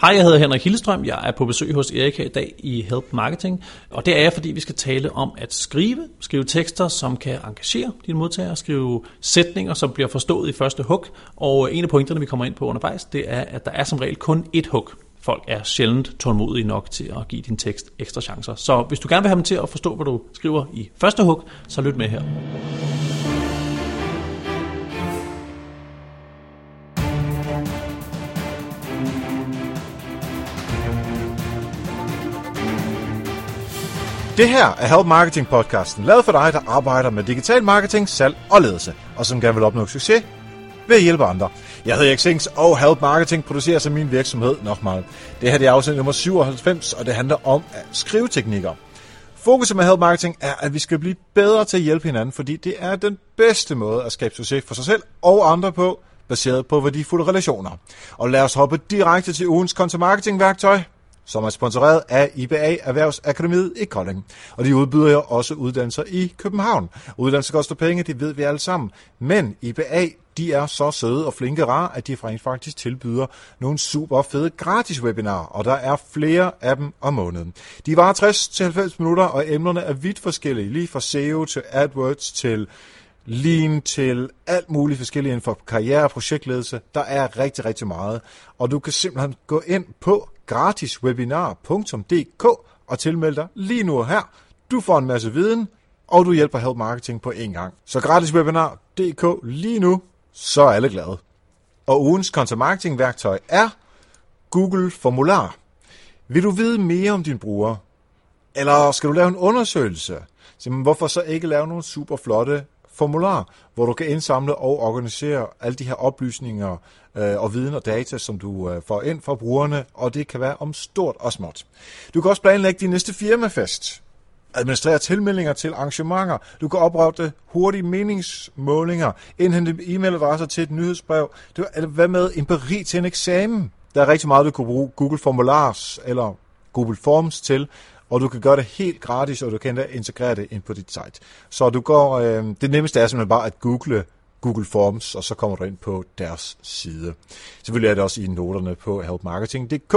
Hej, jeg hedder Henrik Hillestrøm. Jeg er på besøg hos Erika i dag i Help Marketing. Og det er jeg, fordi vi skal tale om at skrive. Skrive tekster, som kan engagere dine modtagere. Skrive sætninger, som bliver forstået i første hug. Og en af pointerne, vi kommer ind på undervejs, det er, at der er som regel kun ét hug. Folk er sjældent tålmodige nok til at give din tekst ekstra chancer. Så hvis du gerne vil have dem til at forstå, hvad du skriver i første hug, så lyt med her. Det her er Help Marketing podcasten, lavet for dig, der arbejder med digital marketing, salg og ledelse, og som gerne vil opnå succes ved at hjælpe andre. Jeg hedder Erik Sings, og Help Marketing producerer så min virksomhed nok meget. Det her det er afsnit nummer 97, og det handler om skriveteknikker. Fokuset med Help Marketing er, at vi skal blive bedre til at hjælpe hinanden, fordi det er den bedste måde at skabe succes for sig selv og andre på, baseret på værdifulde relationer. Og lad os hoppe direkte til ugens content marketing værktøj, som er sponsoreret af IBA Erhvervsakademiet i Kolding. Og de udbyder jo også uddannelser i København. Uddannelser koster penge, det ved vi alle sammen. Men IBA, de er så søde og flinke rar, at de rent faktisk tilbyder nogle super fede gratis webinarer, og der er flere af dem om måneden. De varer 60-90 minutter, og emnerne er vidt forskellige, lige fra SEO til AdWords til lean til alt muligt forskelligt inden for karriere og projektledelse. Der er rigtig, rigtig meget. Og du kan simpelthen gå ind på gratiswebinar.dk og tilmeld dig lige nu og her. Du får en masse viden, og du hjælper Help Marketing på en gang. Så gratiswebinar.dk lige nu, så er alle glade. Og ugens content marketing værktøj er Google Formular. Vil du vide mere om din bruger? Eller skal du lave en undersøgelse? Så hvorfor så ikke lave nogle super flotte formular, hvor du kan indsamle og organisere alle de her oplysninger øh, og viden og data, som du øh, får ind fra brugerne, og det kan være om stort og småt. Du kan også planlægge din næste firmafest, administrere tilmeldinger til arrangementer, du kan oprette hurtige meningsmålinger, indhente e-mailadresser til et nyhedsbrev, du, eller hvad med empiri til en eksamen. Der er rigtig meget, du kan bruge Google Formulars eller Google Forms til, og du kan gøre det helt gratis, og du kan integrere det ind på dit site. Så du går, øh, det nemmeste er simpelthen bare at google Google Forms, og så kommer du ind på deres side. Selvfølgelig er det også i noterne på helpmarketing.dk.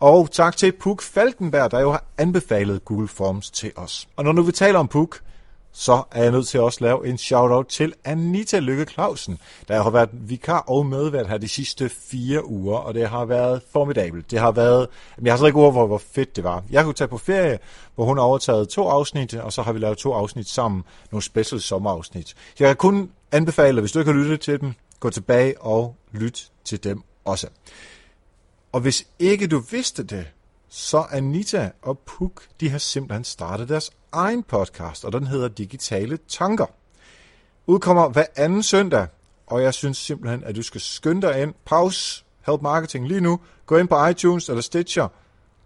Og tak til Puk Falkenberg, der jo har anbefalet Google Forms til os. Og når nu vi taler om Puk, så er jeg nødt til at også lave en shout-out til Anita Lykke Clausen, der har været vikar og medvært her de sidste fire uger, og det har været formidabelt. Det har været, jeg har slet ikke ord for, hvor fedt det var. Jeg kunne tage på ferie, hvor hun har overtaget to afsnit, og så har vi lavet to afsnit sammen, nogle special sommerafsnit. Jeg kan kun anbefale, hvis du ikke har lyttet til dem, gå tilbage og lyt til dem også. Og hvis ikke du vidste det, så Anita og Puk, de har simpelthen startet deres egen podcast, og den hedder Digitale Tanker. Udkommer hver anden søndag, og jeg synes simpelthen, at du skal skynde dig ind. Pause Help Marketing lige nu. Gå ind på iTunes eller Stitcher,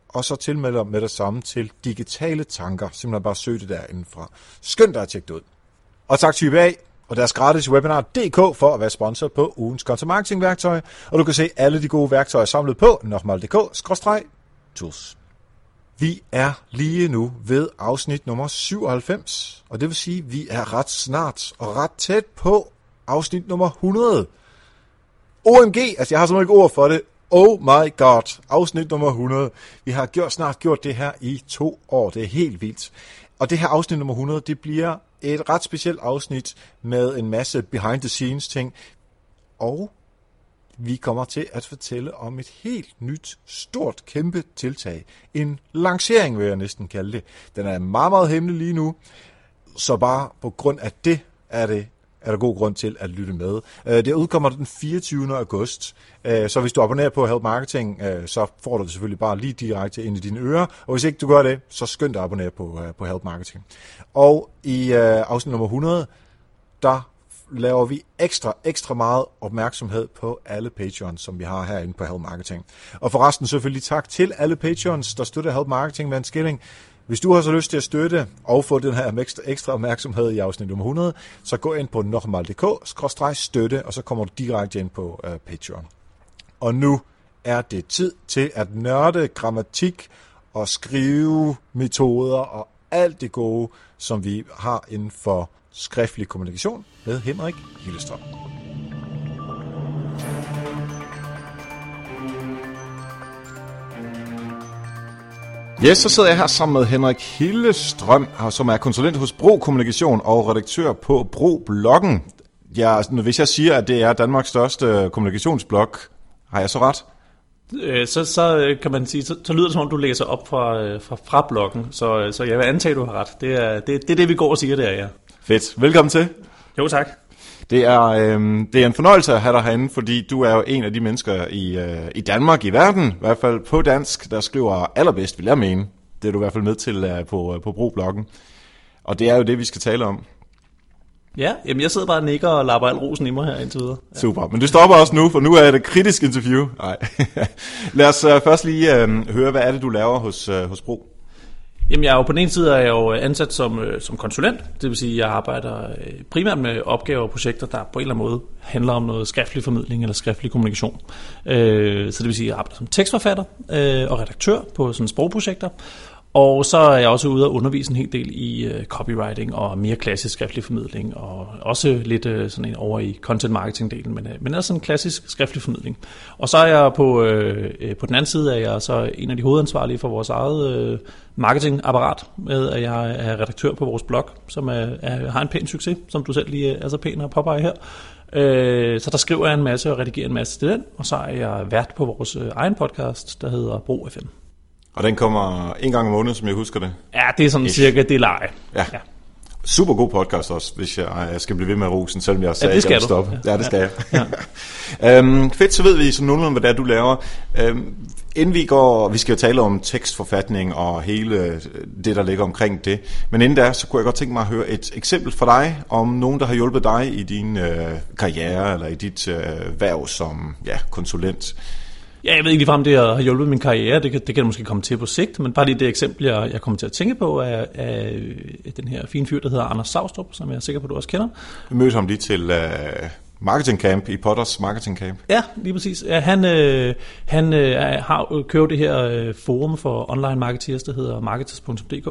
og så tilmeld dig med det samme til Digitale Tanker. Simpelthen bare søg det derindefra. Skynd dig at tjekke det ud. Og tak til IBA og deres gratis webinar DK for at være sponsor på ugens content marketing værktøj. Og du kan se alle de gode værktøjer samlet på nokmal.dk-tools. Vi er lige nu ved afsnit nummer 97, og det vil sige, at vi er ret snart og ret tæt på afsnit nummer 100. OMG, altså jeg har simpelthen ikke ord for det. Oh my god, afsnit nummer 100. Vi har gjort, snart gjort det her i to år, det er helt vildt. Og det her afsnit nummer 100, det bliver et ret specielt afsnit med en masse behind the scenes ting. Og vi kommer til at fortælle om et helt nyt, stort, kæmpe tiltag. En lancering, vil jeg næsten kalde det. Den er meget, meget hemmelig lige nu, så bare på grund af det er det er der god grund til at lytte med. Øh, det udkommer den 24. august, øh, så hvis du abonnerer på Help Marketing, øh, så får du det selvfølgelig bare lige direkte ind i dine ører, og hvis ikke du gør det, så skynd dig at abonnere på, på Help Marketing. Og i afsnit nummer 100, der laver vi ekstra, ekstra meget opmærksomhed på alle Patreons, som vi har herinde på Help Marketing. Og forresten selvfølgelig tak til alle Patreons, der støtter Help Marketing med en skilling. Hvis du har så lyst til at støtte og få den her ekstra, ekstra opmærksomhed i afsnit nummer 100, så gå ind på normal.dk-støtte, og så kommer du direkte ind på uh, Patreon. Og nu er det tid til at nørde grammatik og skrive metoder og alt det gode, som vi har inden for skriftlig kommunikation med Henrik Hillestrøm. Yes, så sidder jeg her sammen med Henrik Hillestrøm, som er konsulent hos Bro Kommunikation og redaktør på Bro-bloggen. Ja, hvis jeg siger, at det er Danmarks største kommunikationsblog, har jeg så ret? Øh, så, så øh, kan man sige, så, så lyder det som om, du læser op fra, øh, fra, fra bloggen, så, så jeg vil antage, at du har ret. Det er, det, det er det, vi går og siger, det er, ja. Fedt. Velkommen til. Jo, tak. Det er, øh, det er en fornøjelse at have dig herinde, fordi du er jo en af de mennesker i, øh, i Danmark, i verden, i hvert fald på dansk, der skriver allerbedst, vil jeg mene. Det er du i hvert fald med til øh, på, øh, på Bro-bloggen. Og det er jo det, vi skal tale om. Ja, jamen jeg sidder bare og nikker og lapper al rosen i mig her indtil videre. Ja. Super, men du stopper også nu, for nu er det et kritisk interview. Nej. Lad os uh, først lige uh, høre, hvad er det, du laver hos, uh, hos Bro? Jamen jeg er jo på den ene side er jeg jo øh, ansat som, øh, som konsulent, det vil sige, at jeg arbejder øh, primært med opgaver og projekter, der på en eller anden måde handler om noget skriftlig formidling eller skriftlig kommunikation. så det vil sige, at jeg arbejder som tekstforfatter og redaktør på sådan sprogprojekter, og så er jeg også ude og undervise en hel del i øh, copywriting og mere klassisk skriftlig formidling, og også lidt øh, sådan en over i content marketing delen, men, øh, men også en klassisk skriftlig formidling. Og så er jeg på, øh, på den anden side, er jeg så en af de hovedansvarlige for vores eget øh, marketingapparat, med at jeg er redaktør på vores blog, som er, er, har en pæn succes, som du selv lige er så pæn at påpege her. Øh, så der skriver jeg en masse og redigerer en masse til den, og så er jeg vært på vores egen podcast, der hedder Bro FM. Og den kommer en gang om måneden, som jeg husker det. Ja, det er sådan Ish. cirka det leje. Ja. ja. Super god podcast også, hvis jeg, jeg skal blive ved med rosen, selvom jeg sagde, ja, det skal at jeg stoppe. Ja. det skal jeg. Ja. øhm, fedt, så ved vi så nogenlunde, hvad det er, du laver. Øhm, inden vi går, vi skal jo tale om tekstforfatning og hele det, der ligger omkring det. Men inden da, så kunne jeg godt tænke mig at høre et eksempel fra dig, om nogen, der har hjulpet dig i din øh, karriere, eller i dit øh, værv som ja, konsulent. Ja, jeg ved ikke ligefrem, det har hjulpet min karriere. Det kan, det kan måske komme til på sigt, men bare lige det eksempel, jeg, jeg kommer til at tænke på, er, er den her fine fyr, der hedder Anders Savstrup, som jeg er sikker på, du også kender. Vi mødte ham lige til uh, Marketing Camp, i Potters Marketing Camp. Ja, lige præcis. Ja, han øh, han øh, har købt det her øh, forum for online marketeers, der hedder marketers.dk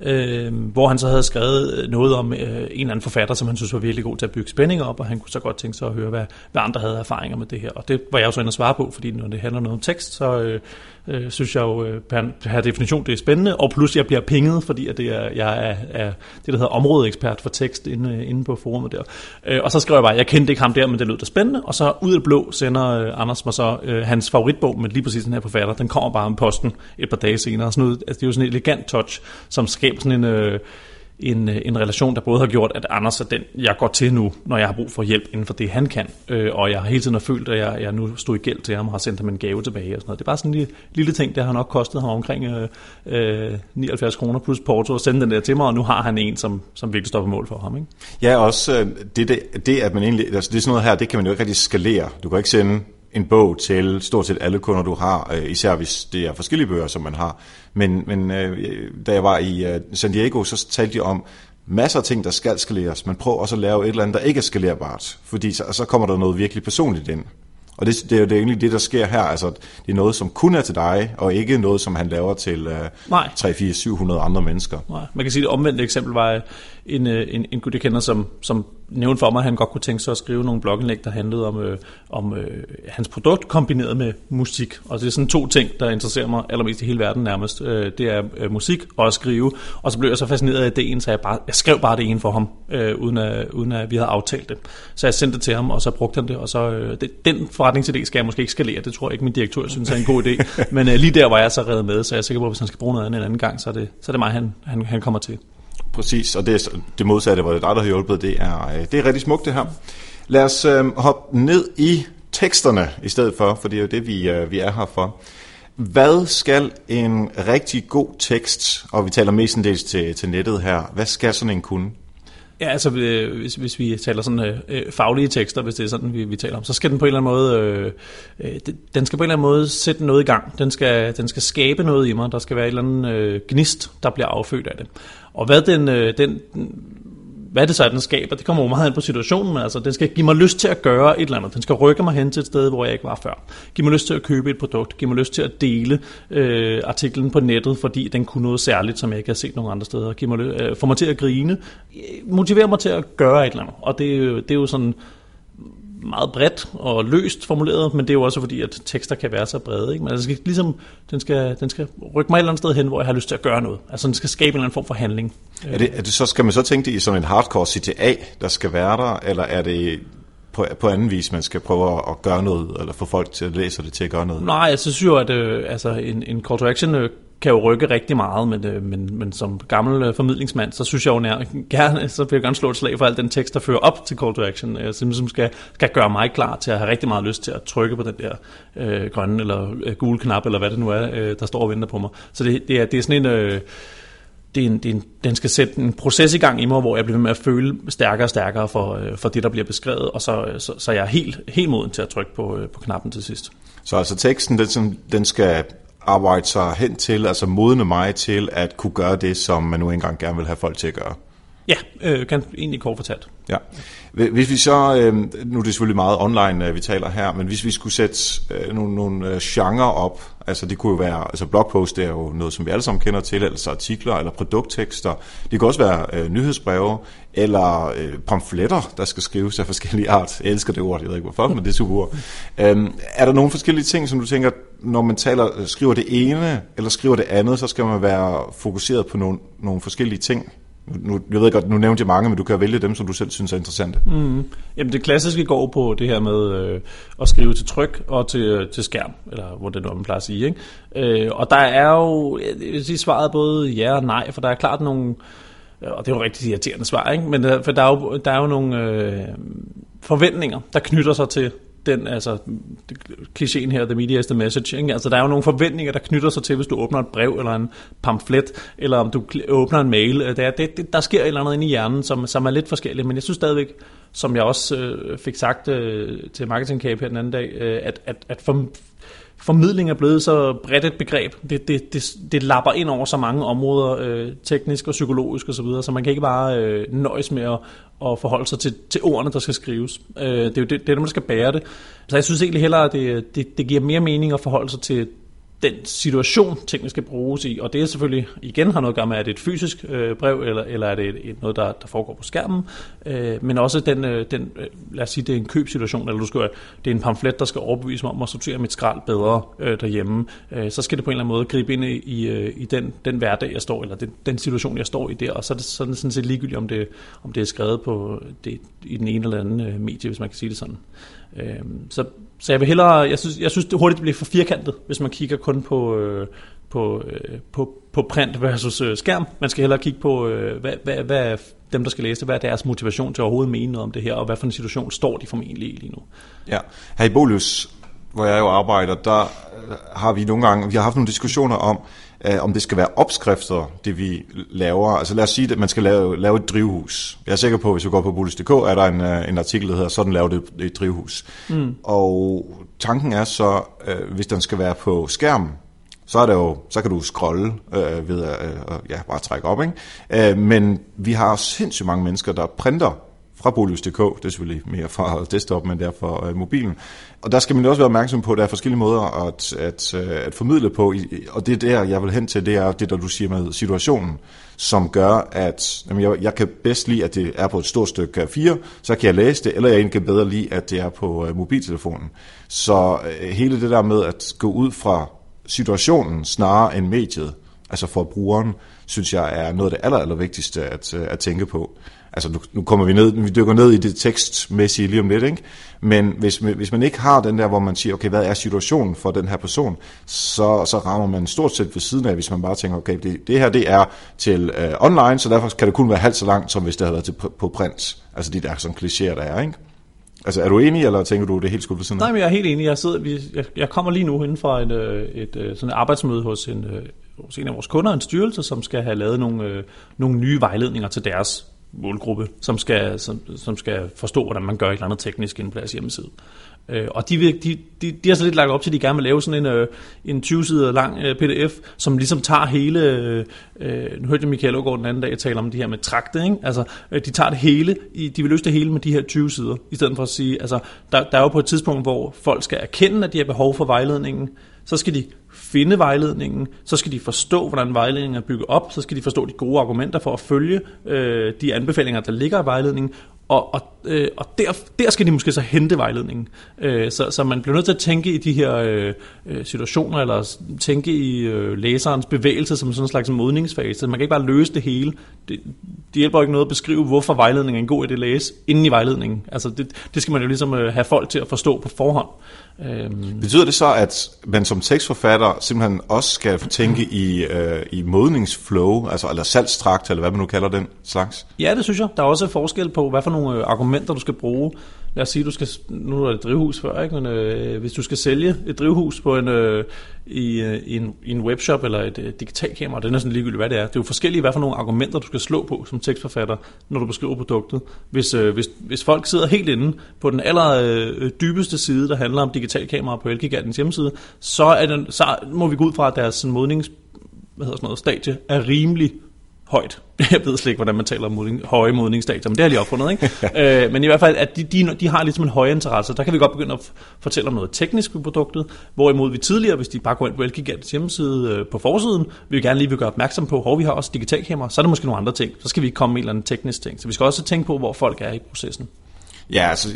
øh, hvor han så havde skrevet øh, noget om øh, en eller anden forfatter, som han synes var virkelig god til at bygge spænding op, og han kunne så godt tænke sig at høre, hvad, hvad andre havde erfaringer med det her. Og det var jeg jo så inde at svare på, fordi når det handler noget om tekst, så øh, øh, synes jeg jo øh, per, per definition, det er spændende, og plus jeg bliver pinget, fordi at det er, jeg er, er det, der hedder områdeekspert for tekst inde, øh, inde på forumet der. Øh, og så skrev jeg bare, jeg kendte ikke ham der, men det lød da spændende, og så ud af blå sender øh, Anders mig så øh, hans favoritbog med lige præcis den her forfatter, den kommer bare om posten et par dage senere. Sådan noget, altså, det er jo sådan en elegant touch, som skabe sådan en... Øh, en, øh, en relation, der både har gjort, at Anders er den, jeg går til nu, når jeg har brug for hjælp inden for det, han kan. Øh, og jeg har hele tiden har følt, at jeg, jeg nu stod i gæld til ham og har sendt ham en gave tilbage. Og sådan noget. Det er bare sådan en lille, lille ting, der har nok kostet ham omkring øh, øh, 79 kroner plus porto at sende den der til mig, og nu har han en, som, som virkelig står på mål for ham. Ikke? Ja, også øh, det, det, det, at man egentlig, altså det er sådan noget her, det kan man jo ikke rigtig skalere. Du kan ikke sende en bog til stort set alle kunder, du har, øh, især hvis det er forskellige bøger, som man har. Men, men øh, da jeg var i øh, San Diego, så talte de om masser af ting, der skal skaleres, men prøv også at lave et eller andet, der ikke er skalerbart, fordi så, så kommer der noget virkelig personligt ind. Og det, det er jo det er egentlig det, der sker her. Altså, det er noget, som kun er til dig, og ikke noget, som han laver til Nej. 3, 4, 700 andre mennesker. Nej. Man kan sige, at det omvendte eksempel var en, øh, en, en gut, jeg kender, som, som nævnte for mig, at han godt kunne tænke sig at skrive nogle blogindlæg, der handlede om, øh, om øh, hans produkt kombineret med musik. Og det er sådan to ting, der interesserer mig allermest i hele verden nærmest. Øh, det er øh, musik og at skrive. Og så blev jeg så fascineret af ideen, så jeg, bare, jeg skrev bare det ene for ham, øh, uden, at, uden at vi havde aftalt det. Så jeg sendte det til ham, og så brugte han det. Og så, øh, det, den forretningsidé skal jeg måske ikke skalere. Det tror jeg ikke, min direktør synes er en god idé. Men øh, lige der var jeg så reddet med, så jeg er sikker på, at hvis han skal bruge noget andet en anden gang, så er det, så er det mig, han, han, han kommer til. Præcis, og det, er det modsatte, hvor det er dig, der har hjulpet, det er, øh, det er rigtig smukt det her. Lad os øh, hoppe ned i teksterne i stedet for, for det er jo det, vi, øh, vi er her for. Hvad skal en rigtig god tekst, og vi taler mestendels til, til nettet her, hvad skal sådan en kunne? Ja, altså øh, hvis, hvis vi taler sådan øh, øh, faglige tekster, hvis det er sådan, vi, vi taler om, så skal den på en eller anden måde, øh, øh den skal på en eller anden måde sætte noget i gang. Den skal, den skal skabe noget i mig. Der skal være et eller andet øh, gnist, der bliver affødt af det. Og hvad den, øh, den hvad det så er, den skaber, det kommer jo meget ind på situationen, men altså, den skal give mig lyst til at gøre et eller andet. Den skal rykke mig hen til et sted, hvor jeg ikke var før. Giv mig lyst til at købe et produkt. Giv mig lyst til at dele øh, artiklen på nettet, fordi den kunne noget særligt, som jeg ikke har set nogen andre steder. Giv mig, øh, få mig til at grine. Øh, motiver mig til at gøre et eller andet. Og det, det er jo sådan meget bredt og løst formuleret, men det er jo også fordi, at tekster kan være så brede. Ikke? Men den skal, ligesom, den, skal, den skal rykke mig et eller andet sted hen, hvor jeg har lyst til at gøre noget. Altså den skal skabe en eller anden form for handling. Er det, er det så, skal man så tænke det i sådan en hardcore CTA, der skal være der, eller er det på, på anden vis, man skal prøve at gøre noget, eller få folk til at læse det til at gøre noget? Nej, jeg synes jo, at øh, altså, en, en call to action øh, kan jo rykke rigtig meget, men, øh, men, men som gammel øh, formidlingsmand, så synes jeg jo nær, gerne, så vil jeg gerne slå et slag for al den tekst, der fører op til call to action, øh, som ligesom skal, skal gøre mig klar til at have rigtig meget lyst til at trykke på den der øh, grønne eller øh, gule knap, eller hvad det nu er, øh, der står og venter på mig. Så det, det, er, det er sådan en... Øh, det er en, det er en, den skal sætte en proces i gang i mig, hvor jeg bliver med at føle stærkere og stærkere for, øh, for det, der bliver beskrevet, og så, øh, så, så jeg er helt, helt moden til at trykke på, øh, på knappen til sidst. Så altså teksten, den, den skal arbejde sig hen til, altså modne mig til at kunne gøre det, som man nu engang gerne vil have folk til at gøre. Ja, øh, kan egentlig kort fortalt. Ja. Hvis vi så, øh, nu er det selvfølgelig meget online, øh, vi taler her, men hvis vi skulle sætte øh, nogle, nogle øh, genre op, altså det kunne jo være, altså blogpost det er jo noget, som vi alle sammen kender til, altså artikler eller produkttekster. Det kan også være øh, nyhedsbreve eller øh, pamfletter, der skal skrives af forskellige art. Jeg elsker det ord, jeg ved ikke hvorfor, men det er super ord. Øhm, er der nogle forskellige ting, som du tænker, når man taler, øh, skriver det ene eller skriver det andet, så skal man være fokuseret på nogle, nogle forskellige ting? Nu, jeg ved godt, nu nævnte jeg mange, men du kan vælge dem, som du selv synes er interessante. Mm. Jamen det klassiske går på det her med øh, at skrive til tryk og til, øh, til skærm, eller hvor det nu man plejer at sige. Ikke? Øh, og der er jo, jeg vil sige svaret både ja og nej, for der er klart nogle, øh, og det er jo rigtig irriterende svar, ikke? men der, for der er jo, der er jo nogle øh, forventninger, der knytter sig til den, altså, klichéen her, the media is the message, ikke? altså der er jo nogle forventninger, der knytter sig til, hvis du åbner et brev, eller en pamflet, eller om du åbner en mail, der, det, det, der sker et eller andet inde i hjernen, som, som er lidt forskelligt, men jeg synes stadigvæk, som jeg også øh, fik sagt øh, til Marketing Cape her den anden dag, øh, at, at, at for, formidling er blevet så bredt et begreb. Det, det, det, det lapper ind over så mange områder, øh, teknisk og psykologisk osv., så, videre, så man kan ikke bare øh, nøjes med at, at forholde sig til, til ordene, der skal skrives. Øh, det er jo det, det er dem, man skal bære det. Så jeg synes egentlig hellere, at det, det, det giver mere mening at forholde sig til den situation, tingene skal bruges i, og det er selvfølgelig, igen har noget at gøre med, er det et fysisk øh, brev, eller, eller er det et, et, noget, der, der foregår på skærmen, øh, men også den, øh, den øh, lad os sige, det er en købsituation, eller du skal, det er en pamflet, der skal overbevise mig om at sortere mit skrald bedre øh, derhjemme, øh, så skal det på en eller anden måde gribe ind i, i, øh, i den, den hverdag, jeg står, eller den, den situation, jeg står i der, og så er det, så det sådan set ligegyldigt, om det, om det er skrevet på det, i den ene eller anden øh, medie, hvis man kan sige det sådan. Øh, så så jeg vil hellere, jeg synes, jeg synes det hurtigt bliver for firkantet, hvis man kigger kun på, øh, på, øh, på, på print versus øh, skærm. Man skal hellere kigge på, øh, hvad, hvad, hvad dem, der skal læse det, hvad er deres motivation til at overhovedet mene noget om det her, og hvad for en situation står de formentlig i lige nu. Ja, her i Bolus, hvor jeg jo arbejder, der øh, har vi nogle gange, vi har haft nogle diskussioner om, øh, om det skal være opskrifter, det vi laver. Altså lad os sige, at man skal lave, lave et drivhus. Jeg er sikker på, at hvis vi går på Bullis.dk, er der en, øh, en artikel, der hedder, sådan laver det et drivhus. Mm. Og tanken er så, øh, hvis den skal være på skærm, så, er det jo, så kan du scrolle øh, ved at øh, ja, bare trække op. Ikke? Øh, men vi har sindssygt mange mennesker, der printer fra Bolius.dk, det er selvfølgelig mere fra desktop, men der fra øh, mobilen. Og der skal man også være opmærksom på, at der er forskellige måder at, at, øh, at formidle på, og det er der, jeg vil hen til, det er det, der du siger med situationen, som gør, at jamen, jeg, jeg kan bedst lide, at det er på et stort stykke 4, så kan jeg læse det, eller jeg kan bedre lide, at det er på øh, mobiltelefonen. Så øh, hele det der med at gå ud fra situationen snarere end mediet, altså for brugeren, synes jeg er noget af det aller, aller vigtigste at, øh, at tænke på altså nu, nu kommer vi ned, vi dykker ned i det tekstmæssige lige om lidt, ikke? men hvis, hvis man ikke har den der, hvor man siger, okay, hvad er situationen for den her person, så, så rammer man stort set ved siden af, hvis man bare tænker, okay, det, det her det er til øh, online, så derfor kan det kun være halvt så langt, som hvis det havde været til, på print. Altså de der sådan klichéer, der er, ikke? Altså, er du enig, eller tænker du, det er helt skudt ved siden Nej, men jeg er helt enig. Jeg, sidder, jeg, jeg kommer lige nu inden for øh, et, et, et sådan et arbejdsmøde hos en, øh, hos en af vores kunder, en styrelse, som skal have lavet nogle, nogle nye vejledninger til deres målgruppe, som skal, som, som skal forstå, hvordan man gør et eller andet teknisk inde på deres hjemmeside. Øh, og de, vil, de, de, de har så lidt lagt op til, at de gerne vil lave sådan en, øh, en 20-sider lang øh, pdf, som ligesom tager hele, øh, øh nu hørte jeg Michael Ågaard den anden dag tale om det her med trakte, ikke? altså øh, de tager det hele, de vil løse det hele med de her 20 sider, i stedet for at sige, altså der, der er jo på et tidspunkt, hvor folk skal erkende, at de har behov for vejledningen, så skal de finde vejledningen, så skal de forstå, hvordan vejledningen er bygget op, så skal de forstå de gode argumenter for at følge øh, de anbefalinger, der ligger i vejledningen, og, og øh, og der, der skal de måske så hente vejledningen. Øh, så, så man bliver nødt til at tænke i de her øh, øh situationer, eller tænke i øh, læserens bevægelse som sådan en slags modningsfase. Man kan ikke bare løse det hele. Det, det hjælper ikke noget at beskrive, hvorfor vejledningen er en god idé at læse, inden i vejledningen. Altså det, det skal man jo ligesom øh, have folk til at forstå på forhånd. Øhm. Betyder det så, at man som tekstforfatter simpelthen også skal tænke i, øh, i modningsflow, altså eller salgstrakt, eller hvad man nu kalder den slags? Ja, det synes jeg. Der er også forskel på, hvad for nogle øh, argumenter du skal bruge lad os sige, du skal, nu er det drivhus før, ikke? men øh, hvis du skal sælge et drivhus på en, øh, i, øh, i, en, i en webshop eller et øh, digitalkamera, det er sådan ligegyldigt, hvad det er. Det er jo forskellige, hvad for nogle argumenter, du skal slå på som tekstforfatter, når du beskriver produktet. Hvis, øh, hvis, hvis folk sidder helt inde på den aller øh, dybeste side, der handler om digitalkamera på Elgigantens hjemmeside, så, er den, så må vi gå ud fra, at deres modnings hvad hedder sådan noget, stadie er rimelig højt. Jeg ved slet ikke, hvordan man taler om modning, høje modningsstadier, men det har de opfundet. Ikke? øh, men i hvert fald, at de, de, de har ligesom en høj interesse. Der kan vi godt begynde at fortælle om noget teknisk ved produktet, hvorimod vi tidligere, hvis de bare går ind på Elgigants hjemmeside øh, på forsiden, vil vi gerne lige vil gøre opmærksom på, hvor vi har også digitalkamera, så er der måske nogle andre ting. Så skal vi ikke komme med en eller anden teknisk ting. Så vi skal også tænke på, hvor folk er i processen. Ja, altså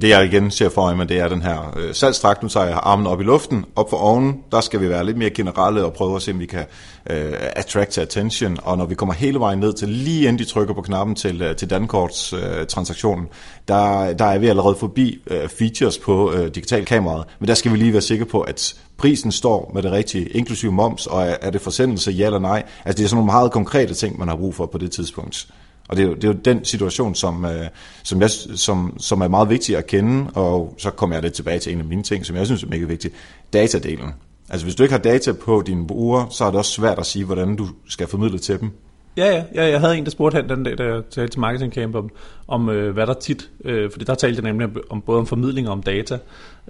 det jeg igen ser for mig, det er den her øh, salgstrakt. Nu tager jeg armen op i luften, op for oven. Der skal vi være lidt mere generelle og prøve at se, om vi kan øh, attract attention. Og når vi kommer hele vejen ned til lige inden de trykker på knappen til, øh, til Dankorts øh, transaktionen, der, der er vi allerede forbi øh, features på øh, digital kameraet. Men der skal vi lige være sikre på, at prisen står med det rigtige, inklusive moms, og er, er det forsendelse, ja eller nej. Altså det er sådan nogle meget konkrete ting, man har brug for på det tidspunkt. Og det er jo, det er jo den situation, som, øh, som, jeg, som, som er meget vigtig at kende, og så kommer jeg lidt tilbage til en af mine ting, som jeg synes er mega vigtig. Datadelen. Altså hvis du ikke har data på dine brugere, så er det også svært at sige, hvordan du skal formidle til dem. Ja, ja, ja, jeg havde en, der spurgte hen den dag, da jeg talte til Marketing Camp om, om øh, hvad der tit, øh, fordi der talte jeg nemlig om både om formidling og om data,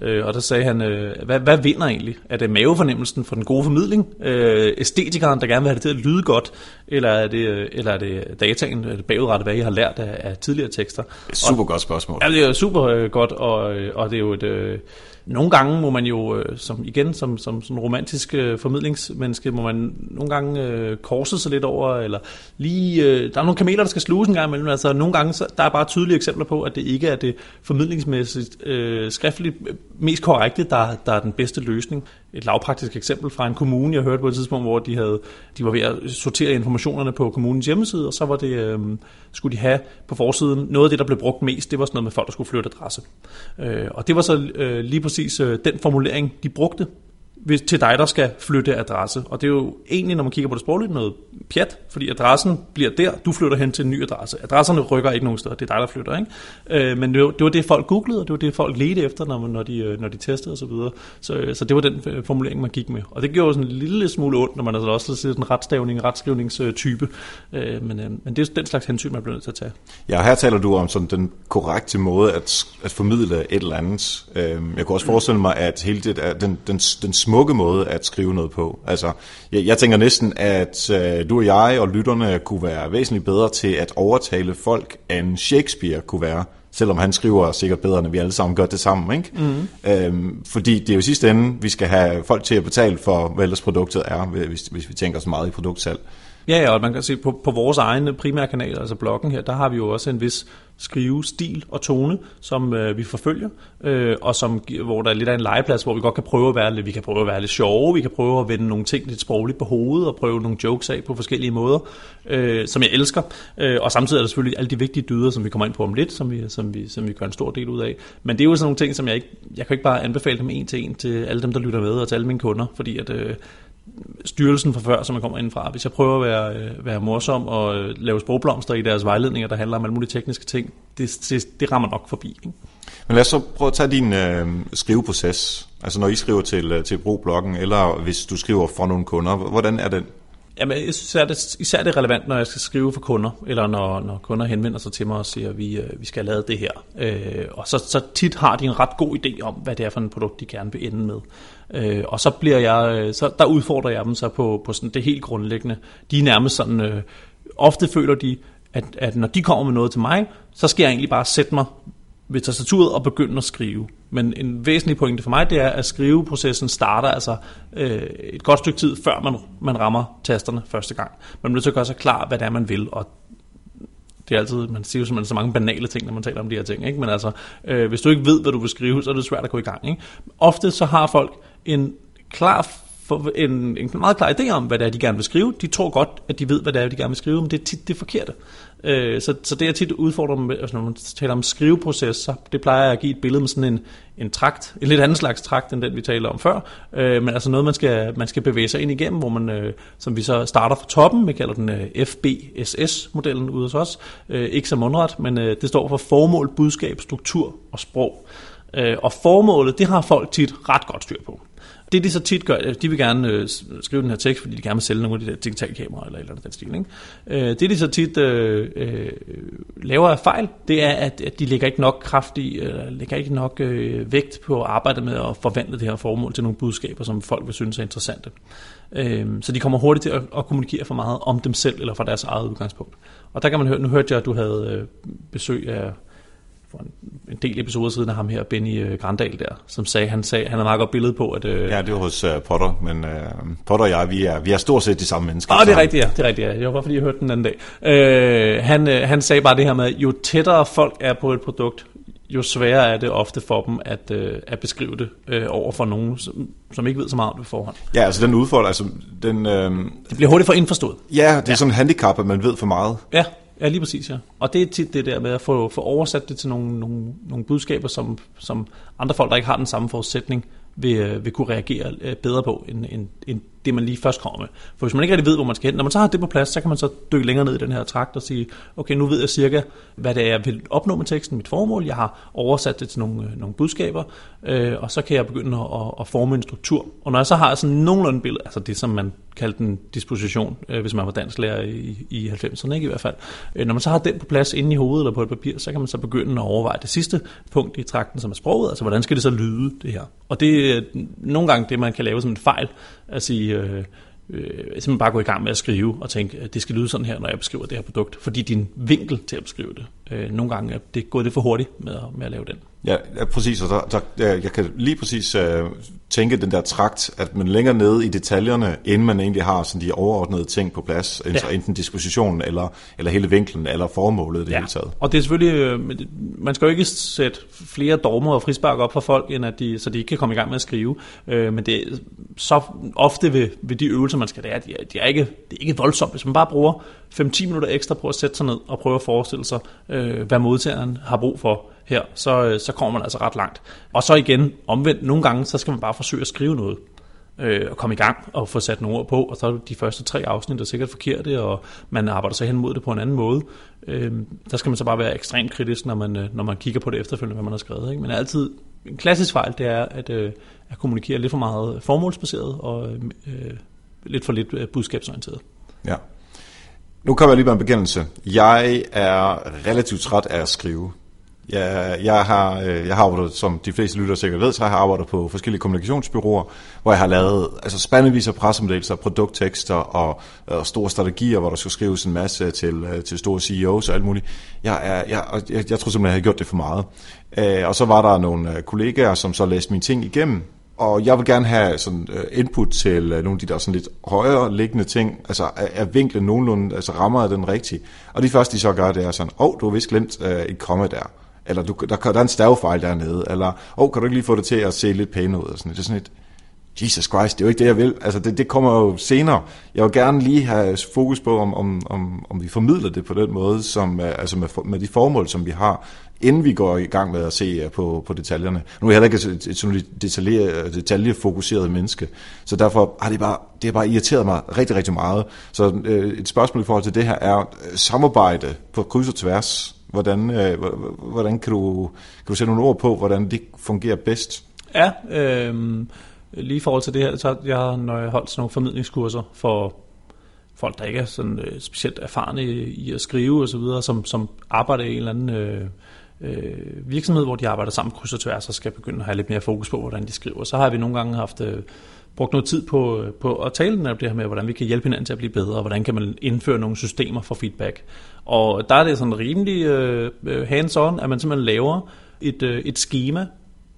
øh, og der sagde han, øh, hvad, hvad vinder egentlig? Er det mavefornemmelsen for den gode formidling? Øh, æstetikeren, der gerne vil have det til at lyde godt? Eller er det, øh, eller er det dataen, det bagudrettet, hvad I har lært af, af tidligere tekster? Super og, godt spørgsmål. Ja, det er super øh, godt, og, og det er jo et... Øh, nogle gange må man jo, øh, som igen som, som sådan romantisk øh, formidlingsmenneske, må man nogle gange øh, korse sig lidt over, eller lige, øh, der er nogle kameler, der skal sluges en gang imellem. Altså nogle gange, så, der er bare tydelige eksempler på, at det ikke er det formidlingsmæssigt øh, skriftligt mest korrekte, der, der er den bedste løsning. Et lavpraktisk eksempel fra en kommune, jeg hørte på et tidspunkt, hvor de, havde, de var ved at sortere informationerne på kommunens hjemmeside, og så var det, øh, skulle de have på forsiden, noget af det, der blev brugt mest, det var sådan noget med folk, der skulle flytte adresse. Øh, og det var så øh, lige præcis øh, den formulering, de brugte hvis, til dig, der skal flytte adresse. Og det er jo egentlig, når man kigger på det sprogligt, noget pjat, fordi adressen bliver der, du flytter hen til en ny adresse. Adresserne rykker ikke nogen steder, det er dig, der flytter. Ikke? Øh, men det var, det var det, folk googlede, og det var det, folk ledte efter, når, når, de, øh, når de testede osv. Så, så, så det var den øh, formulering, man gik med. Og det gjorde sådan en lille smule ondt, når man altså også sidder sådan en retstavning, retskrivningstype. Øh, men, øh, men det er den slags hensyn, man bliver nødt til at tage. Ja, her taler du om sådan den korrekte måde at, at formidle et eller andet. Øh, jeg kunne også forestille mig, at hele det, den, den, den smukke måde at skrive noget på. Altså, jeg, jeg tænker næsten, at øh, du og jeg og lytterne kunne være væsentligt bedre til at overtale folk, end Shakespeare kunne være selvom han skriver sikkert bedre, end vi alle sammen gør det sammen. Ikke? Mm. Øhm, fordi det er jo i sidste ende, vi skal have folk til at betale for, hvad ellers produktet er, hvis, hvis vi tænker så meget i produktsalg. Ja, ja, og man kan se på, på vores egne primære kanaler, altså bloggen her, der har vi jo også en vis skrive stil og tone, som øh, vi forfølger, øh, og som, hvor der er lidt af en legeplads, hvor vi godt kan prøve at være lidt, vi kan prøve at være lidt sjove, vi kan prøve at vende nogle ting lidt sprogligt på hovedet, og prøve nogle jokes af på forskellige måder, øh, som jeg elsker. Øh, og samtidig er der selvfølgelig alle de vigtige dyder, som vi kommer ind på om lidt, som vi, som vi, som vi gør en stor del ud af. Men det er jo sådan nogle ting, som jeg ikke, jeg kan ikke bare anbefale dem en til en til alle dem, der lytter med, og til alle mine kunder, fordi at, øh, styrelsen fra før, som man kommer indenfra. Hvis jeg prøver at være, øh, være morsom og øh, lave sprogblomster i deres vejledninger, der handler om alle mulige tekniske ting, det, det, det rammer nok forbi. Ikke? Men lad os så prøve at tage din øh, skriveproces. Altså når I skriver til, øh, til brugbloggen, eller hvis du skriver for nogle kunder, hvordan er den? Jamen, jeg synes især det, især det er relevant, når jeg skal skrive for kunder, eller når, når kunder henvender sig til mig og siger, at vi, øh, vi skal have lavet det her. Øh, og så, så tit har de en ret god idé om, hvad det er for en produkt, de gerne vil ende med. Øh, og så bliver jeg, øh, så der udfordrer jeg dem så på, på sådan det helt grundlæggende. De er nærmest sådan, øh, ofte føler de, at, at når de kommer med noget til mig, så skal jeg egentlig bare sætte mig ved tastaturet og begynde at skrive. Men en væsentlig pointe for mig, det er, at skriveprocessen starter altså øh, et godt stykke tid, før man, man rammer tasterne første gang. Man bliver så til gøre sig klar, hvad det er, man vil. Og det er altid, man siger jo simpelthen så mange banale ting, når man taler om de her ting, ikke? men altså, øh, hvis du ikke ved, hvad du vil skrive, så er det svært at gå i gang. Ikke? Ofte så har folk en klar for en, en meget klar idé om, hvad det er, de gerne vil skrive. De tror godt, at de ved, hvad det er, de gerne vil skrive, men det er tit det forkerte. Øh, så, så det er tit udfordrer med, altså når man taler om skriveproces, så det plejer jeg at give et billede med sådan en, en trakt, en lidt anden slags trakt, end den vi talte om før, øh, men altså noget, man skal, man skal bevæge sig ind igennem, hvor man, øh, som vi så starter fra toppen, vi kalder den øh, FBSS-modellen ude hos os, øh, ikke som mundret, men øh, det står for formål, budskab, struktur og sprog. Øh, og formålet, det har folk tit ret godt styr på det de så tit gør, de vil gerne øh, skrive den her tekst, fordi de gerne vil sælge nogle af de der digitale kameraer eller eller andet den stil. Ikke? Øh, det de så tit øh, øh, laver af fejl, det er, at, at de lægger ikke nok kraft i, eller lægger ikke nok øh, vægt på at arbejde med at forvandle det her formål til nogle budskaber, som folk vil synes er interessante. Øh, så de kommer hurtigt til at, at kommunikere for meget om dem selv, eller fra deres eget udgangspunkt. Og der kan man høre, nu hørte jeg, at du havde øh, besøg af for en, en del episoder siden af ham her, Benny øh, Grandal der, som sagde, han sagde, han har meget godt billede på, at... Øh, ja, det var hos uh, Potter, men uh, Potter og jeg, vi er, vi er stort set de samme mennesker. Ah, det er rigtigt, ja. Det er rigtigt, ja. Det var bare, fordi jeg hørte den anden dag. Øh, han, øh, han sagde bare det her med, jo tættere folk er på et produkt, jo sværere er det ofte for dem at, øh, at beskrive det øh, over for nogen, som, som ikke ved så meget om det forhånd. Ja, altså den udfordring, altså den... Øh, det bliver hurtigt for indforstået. Ja, det er ja. sådan en handicap, at man ved for meget. Ja, Ja, lige præcis, ja. Og det er tit det der med at få, få oversat det til nogle, nogle, nogle budskaber, som, som andre folk, der ikke har den samme forudsætning, vil, øh, vil kunne reagere øh, bedre på, end, end, end det, man lige først kommer med. For hvis man ikke rigtig ved, hvor man skal hen, når man så har det på plads, så kan man så dykke længere ned i den her trakt og sige, okay, nu ved jeg cirka, hvad det er, jeg vil opnå med teksten, mit formål. Jeg har oversat det til nogle, øh, nogle budskaber, øh, og så kan jeg begynde at, at forme en struktur. Og når jeg så har sådan nogenlunde billede, altså det, som man kaldte en disposition, øh, hvis man var dansklærer i, i 90'erne, ikke i hvert fald. Øh, når man så har den på plads inde i hovedet eller på et papir, så kan man så begynde at overveje det sidste punkt i trakten, som er sproget, altså hvordan skal det så lyde, det her. Og det er nogle gange det, man kan lave som en fejl, at sige, øh, øh, simpelthen bare gå i gang med at skrive og tænke, at det skal lyde sådan her, når jeg beskriver det her produkt, fordi din vinkel til at beskrive det, øh, nogle gange er det gået det for hurtigt med, med at lave den. Ja, ja præcis, og der, der, jeg kan lige præcis uh, tænke den der trakt, at man længere nede i detaljerne, inden man egentlig har sådan de overordnede ting på plads, ja. altså enten dispositionen, eller, eller hele vinklen, eller formålet det ja. hele taget. og det er selvfølgelig, øh, man skal jo ikke sætte flere dogmer og frispark op for folk, end at de, så de ikke kan komme i gang med at skrive, øh, men det er så ofte ved, ved de øvelser, man skal lære, de er, de er ikke, det er ikke voldsomt, hvis man bare bruger 5-10 minutter ekstra på at sætte sig ned og prøve at forestille sig, øh, hvad modtageren har brug for, her, så, øh, så kommer man altså ret langt. Og så igen, omvendt, nogle gange, så skal man bare forsøge at skrive noget øh, og komme i gang og få sat nogle ord på, og så er de første tre afsnit er sikkert forkerte, og man arbejder sig hen mod det på en anden måde. Øh, der skal man så bare være ekstremt kritisk, når man, øh, når man kigger på det efterfølgende, hvad man har skrevet. Ikke? Men altid, en klassisk fejl, det er at, øh, at kommunikere lidt for meget formålsbaseret og øh, lidt for lidt øh, budskabsorienteret. Ja. Nu kommer jeg lige med en bekendelse. Jeg er relativt træt af at skrive. Jeg, jeg, har, øh, jeg har arbejdet, som de fleste lytter sikkert ved, så har arbejdet på forskellige kommunikationsbyråer, hvor jeg har lavet altså spandevis af pressemeddelelser, produkttekster og, og store strategier, hvor der skulle skrives en masse til, øh, til store CEOs og alt muligt. Jeg, er, jeg, jeg, jeg tror simpelthen, jeg har gjort det for meget. Øh, og så var der nogle kollegaer, som så læste mine ting igennem, og jeg vil gerne have sådan input til nogle af de der sådan lidt højere liggende ting, altså er vinklen nogenlunde, altså rammer den rigtigt. Og det første, de så gør, det er sådan, åh, oh, du har vist glemt et komma der eller du, der, der er en stavefejl dernede, eller, oh, kan du ikke lige få det til at se lidt pænt ud, og sådan Det er sådan et, Jesus Christ, det er jo ikke det, jeg vil. Altså, det, det kommer jo senere. Jeg vil gerne lige have fokus på, om, om, om, om vi formidler det på den måde, som, øh, altså med, med de formål, som vi har, inden vi går i gang med at se øh, på, på detaljerne. Nu er jeg heller ikke et, et sådan detalje, detaljefokuseret menneske, så derfor har det bare, det har bare irriteret mig rigtig, rigtig meget. Så øh, et spørgsmål i forhold til det her er øh, samarbejde på kryds og tværs Hvordan, øh, hvordan kan, du, kan du sætte nogle ord på, hvordan det fungerer bedst? Ja, øh, lige i forhold til det her, så jeg har når jeg holdt sådan nogle formidlingskurser for folk, der ikke er sådan øh, specielt erfarne i, i at skrive og så videre, som, som arbejder i en eller anden øh, øh, virksomhed, hvor de arbejder sammen kryds og tværs og skal begynde at have lidt mere fokus på, hvordan de skriver. Så har vi nogle gange haft øh, brugt noget tid på, på at tale om det her med, hvordan vi kan hjælpe hinanden til at blive bedre, og hvordan kan man indføre nogle systemer for feedback. Og der er det sådan rimelig øh, øh hands-on, at man simpelthen laver et, øh, et schema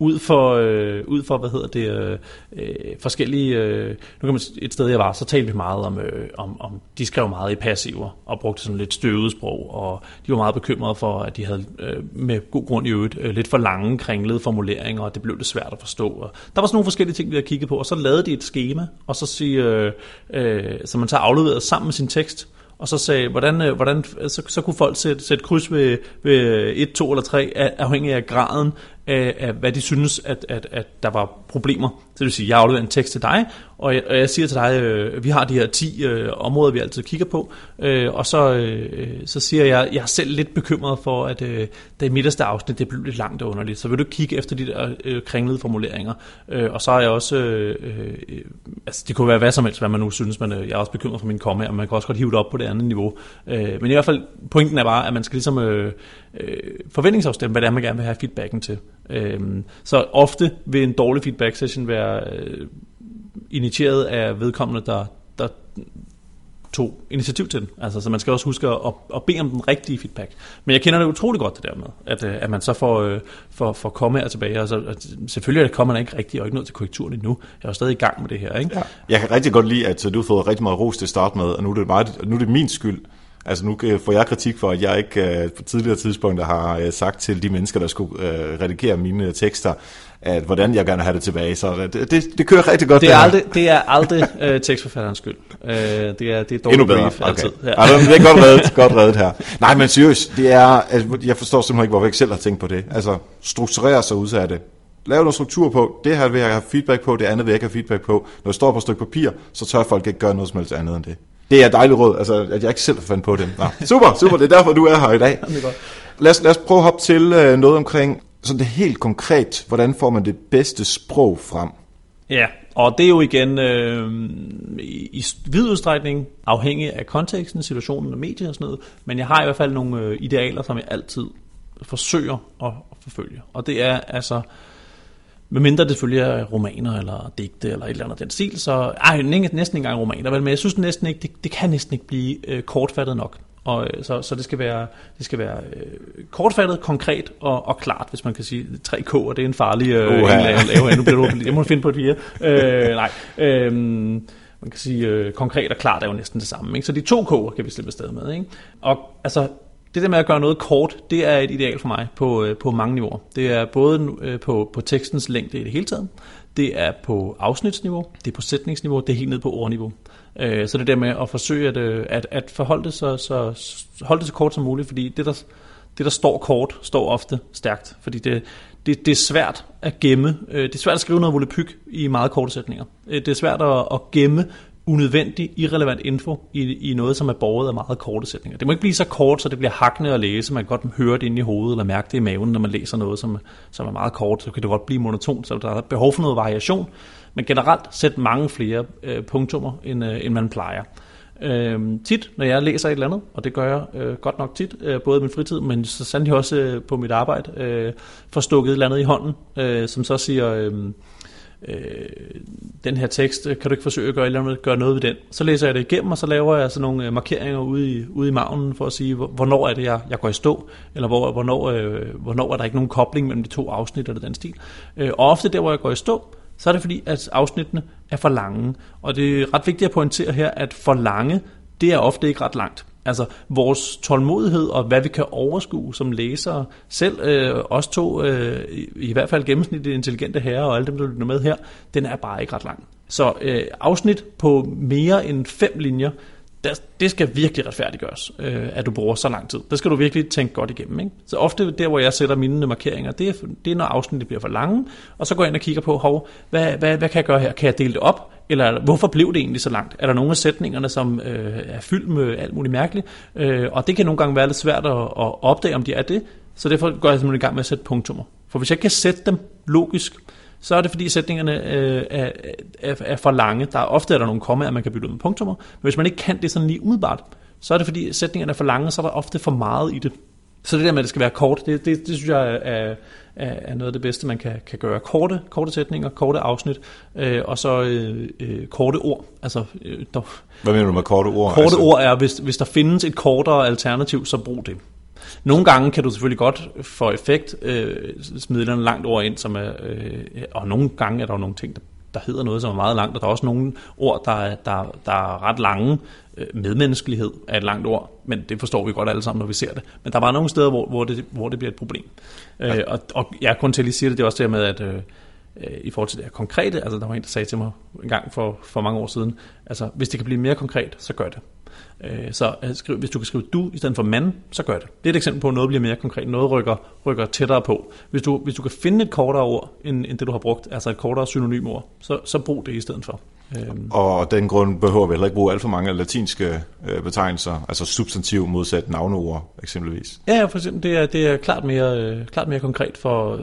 ud for, øh, ud for hvad hedder det, øh, øh forskellige, øh, nu kan man, et sted jeg var, så talte vi meget om, øh, om, om, de skrev meget i passiver, og brugte sådan lidt støvet sprog, og de var meget bekymrede for, at de havde øh, med god grund i øvrigt øh, lidt for lange, kringlede formuleringer, og det blev det svært at forstå. Og der var sådan nogle forskellige ting, vi havde kigget på, og så lavede de et schema, og så sige, øh, øh, så man så afleveret sammen med sin tekst, og så sagde, hvordan, øh, hvordan så, så kunne folk sætte, sætte kryds ved, ved 1, 2 eller 3, afhængig af graden af, af hvad de synes, at, at, at der var problemer. Så det vil sige, jeg afleverer en tekst til dig, og jeg, og jeg siger til dig, øh, vi har de her 10 øh, områder, vi altid kigger på, øh, og så, øh, så siger jeg, jeg er selv lidt bekymret for, at øh, det midterste afsnit, det blev lidt langt og underligt, så vil du kigge efter de der øh, kringlede formuleringer. Øh, og så er jeg også, øh, øh, altså det kunne være hvad som helst, hvad man nu synes, men øh, jeg er også bekymret for min komme, og man kan også godt hive det op på det andet niveau. Øh, men i hvert fald, pointen er bare, at man skal ligesom øh, øh, forventningsafstemme, hvad det er, man gerne vil have feedbacken til. Øhm, så ofte vil en dårlig feedback session være øh, initieret af vedkommende, der, der tog initiativ til den. Altså, så man skal også huske at, at bede om den rigtige feedback. Men jeg kender det utrolig godt det der med, at, øh, at man så får, øh, får, får komme her tilbage. Altså, at selvfølgelig er det kommer ikke rigtigt, og ikke noget til korrekturen endnu. Jeg er stadig i gang med det her. Ikke? Ja. Jeg kan rigtig godt lide, at du har fået rigtig meget ros til at starte med, og nu er det, meget, nu er det min skyld, Altså nu får jeg kritik for, at jeg ikke på tidligere tidspunkter har sagt til de mennesker, der skulle redigere mine tekster, at hvordan jeg gerne have det tilbage. Så det, det, det kører rigtig godt. Det er aldrig, det er aldrig øh, tekstforfatterens skyld. Øh, det er, det er dårligt Endnu bedre. brief okay. altid. Ja. Ja, det er godt reddet, godt reddet her. Nej, men seriøst, det er, altså, jeg forstår simpelthen ikke, hvorfor jeg ikke selv har tænkt på det. Altså, strukturere sig ud af det. Lav noget struktur på, det her vil jeg have feedback på, det andet vil jeg ikke have feedback på. Når det står på et stykke papir, så tør folk ikke gøre noget som helst andet end det. Det er dejligt råd, altså, at jeg ikke selv har fandt på det. Nå, super, super, det er derfor, du er her i dag. Lad os, lad os prøve at hoppe til øh, noget omkring sådan det helt konkret, hvordan får man det bedste sprog frem? Ja, og det er jo igen øh, i, i vid udstrækning afhængig af konteksten, situationen og medier og sådan noget, men jeg har i hvert fald nogle øh, idealer, som jeg altid forsøger at, at forfølge. Og det er altså, medmindre det selvfølgelig er romaner eller digte eller et eller andet den stil, så ej, næsten ikke engang romaner, vel, men jeg synes næsten ikke, det, det kan næsten ikke blive øh, kortfattet nok. Og, øh, så, så det skal være, det skal være øh, kortfattet, konkret og, og klart, hvis man kan sige tre k, og det er en farlig øh, uh, ja. at lave. Nu bliver du, jeg må finde på et fire. Øh, nej, øh, man kan sige, øh, konkret og klart er jo næsten det samme. Ikke? Så de to k'er kan vi slippe afsted med. Ikke? Og altså, det der med at gøre noget kort, det er et ideal for mig på, øh, på mange niveauer. Det er både øh, på, på tekstens længde i det hele taget, det er på afsnitsniveau, det er på sætningsniveau, det er helt ned på ordniveau. Øh, så det der med at forsøge at, at, at forholde det så, så, holde det så kort som muligt, fordi det der, det, der står kort, står ofte stærkt. Fordi det, det, det er svært at gemme, det er svært at skrive noget volapyk i meget korte sætninger. Det er svært at, at gemme unødvendig, irrelevant info i, i noget, som er borget af meget korte sætninger. Det må ikke blive så kort, så det bliver hakkende at læse. Man kan godt høre det inde i hovedet, eller mærke det i maven, når man læser noget, som, som er meget kort. Så kan det godt blive monotont, så der er behov for noget variation. Men generelt sæt mange flere øh, punktummer, end, øh, end man plejer. Øh, tit, når jeg læser et eller andet, og det gør jeg øh, godt nok tit, øh, både i min fritid, men så sandelig også øh, på mit arbejde, øh, får stukket et eller andet i hånden, øh, som så siger, øh, øh, den her tekst, øh, kan du ikke forsøge at gøre, eller gøre noget ved den? Så læser jeg det igennem, og så laver jeg sådan nogle øh, markeringer ude i, ude i magnen, for at sige, hvornår er det, jeg, jeg går i stå, eller hvor, hvornår, øh, hvornår er der ikke nogen kobling mellem de to afsnit, eller den stil. Øh, og ofte der, hvor jeg går i stå, så er det fordi, at afsnittene er for lange. Og det er ret vigtigt at pointere her, at for lange, det er ofte ikke ret langt. Altså vores tålmodighed og hvad vi kan overskue som læsere, selv øh, os to, øh, i, i hvert fald gennemsnitligt intelligente herrer og alle dem, der lytter med her, den er bare ikke ret lang. Så øh, afsnit på mere end fem linjer, der, det skal virkelig retfærdiggøres, øh, at du bruger så lang tid. Det skal du virkelig tænke godt igennem. Ikke? Så ofte der, hvor jeg sætter mine markeringer, det er, det er når afsnittet bliver for lange, og så går jeg ind og kigger på, hov, hvad, hvad, hvad kan jeg gøre her? Kan jeg dele det op? Eller hvorfor blev det egentlig så langt? Er der nogle af sætningerne, som øh, er fyldt med alt muligt mærkeligt? Øh, og det kan nogle gange være lidt svært at, at opdage, om de er det. Så derfor går jeg simpelthen i gang med at sætte punktummer. For hvis jeg kan sætte dem logisk, så er det fordi sætningerne øh, er, er, er for lange. Der er ofte er der nogle kommaer, man kan bytte ud med punktummer, men hvis man ikke kan det sådan lige umiddelbart, så er det fordi sætningerne er for lange, så er der ofte for meget i det. Så det der med, at det skal være kort, det, det, det synes jeg er, er, er noget af det bedste, man kan, kan gøre. Korte, korte sætninger, korte afsnit, øh, og så øh, øh, korte ord. Altså, øh, der, Hvad mener du med korte ord? Korte altså? ord er, hvis, hvis der findes et kortere alternativ, så brug det. Nogle gange kan du selvfølgelig godt for effekt øh, smide den langt ord ind, som er, øh, og nogle gange er der jo nogle ting, der, der hedder noget, som er meget langt, og der er også nogle ord, der er, der, der er ret lange. Øh, medmenneskelighed er et langt ord, men det forstår vi godt alle sammen, når vi ser det. Men der var nogle steder, hvor, hvor, det, hvor det bliver et problem. Øh, og, og jeg kun til at lige sige det, det er også det med, at øh, øh, i forhold til det her konkrete, altså der var en, der sagde til mig en gang for, for mange år siden, altså hvis det kan blive mere konkret, så gør det. Øh, så øh, skriv, hvis du kan skrive du i stedet for mand, så gør det. Det er et eksempel på, at noget bliver mere konkret, noget rykker, rykker tættere på. Hvis du, hvis du kan finde et kortere ord, end, end det du har brugt, altså et kortere synonym ord, så, så brug det i stedet for. Øhm. Og den grund behøver vi heller ikke bruge alt for mange latinske øh, betegnelser, altså substantiv modsat navneord eksempelvis. Ja, for eksempel, det er, det er klart, mere, klart mere konkret for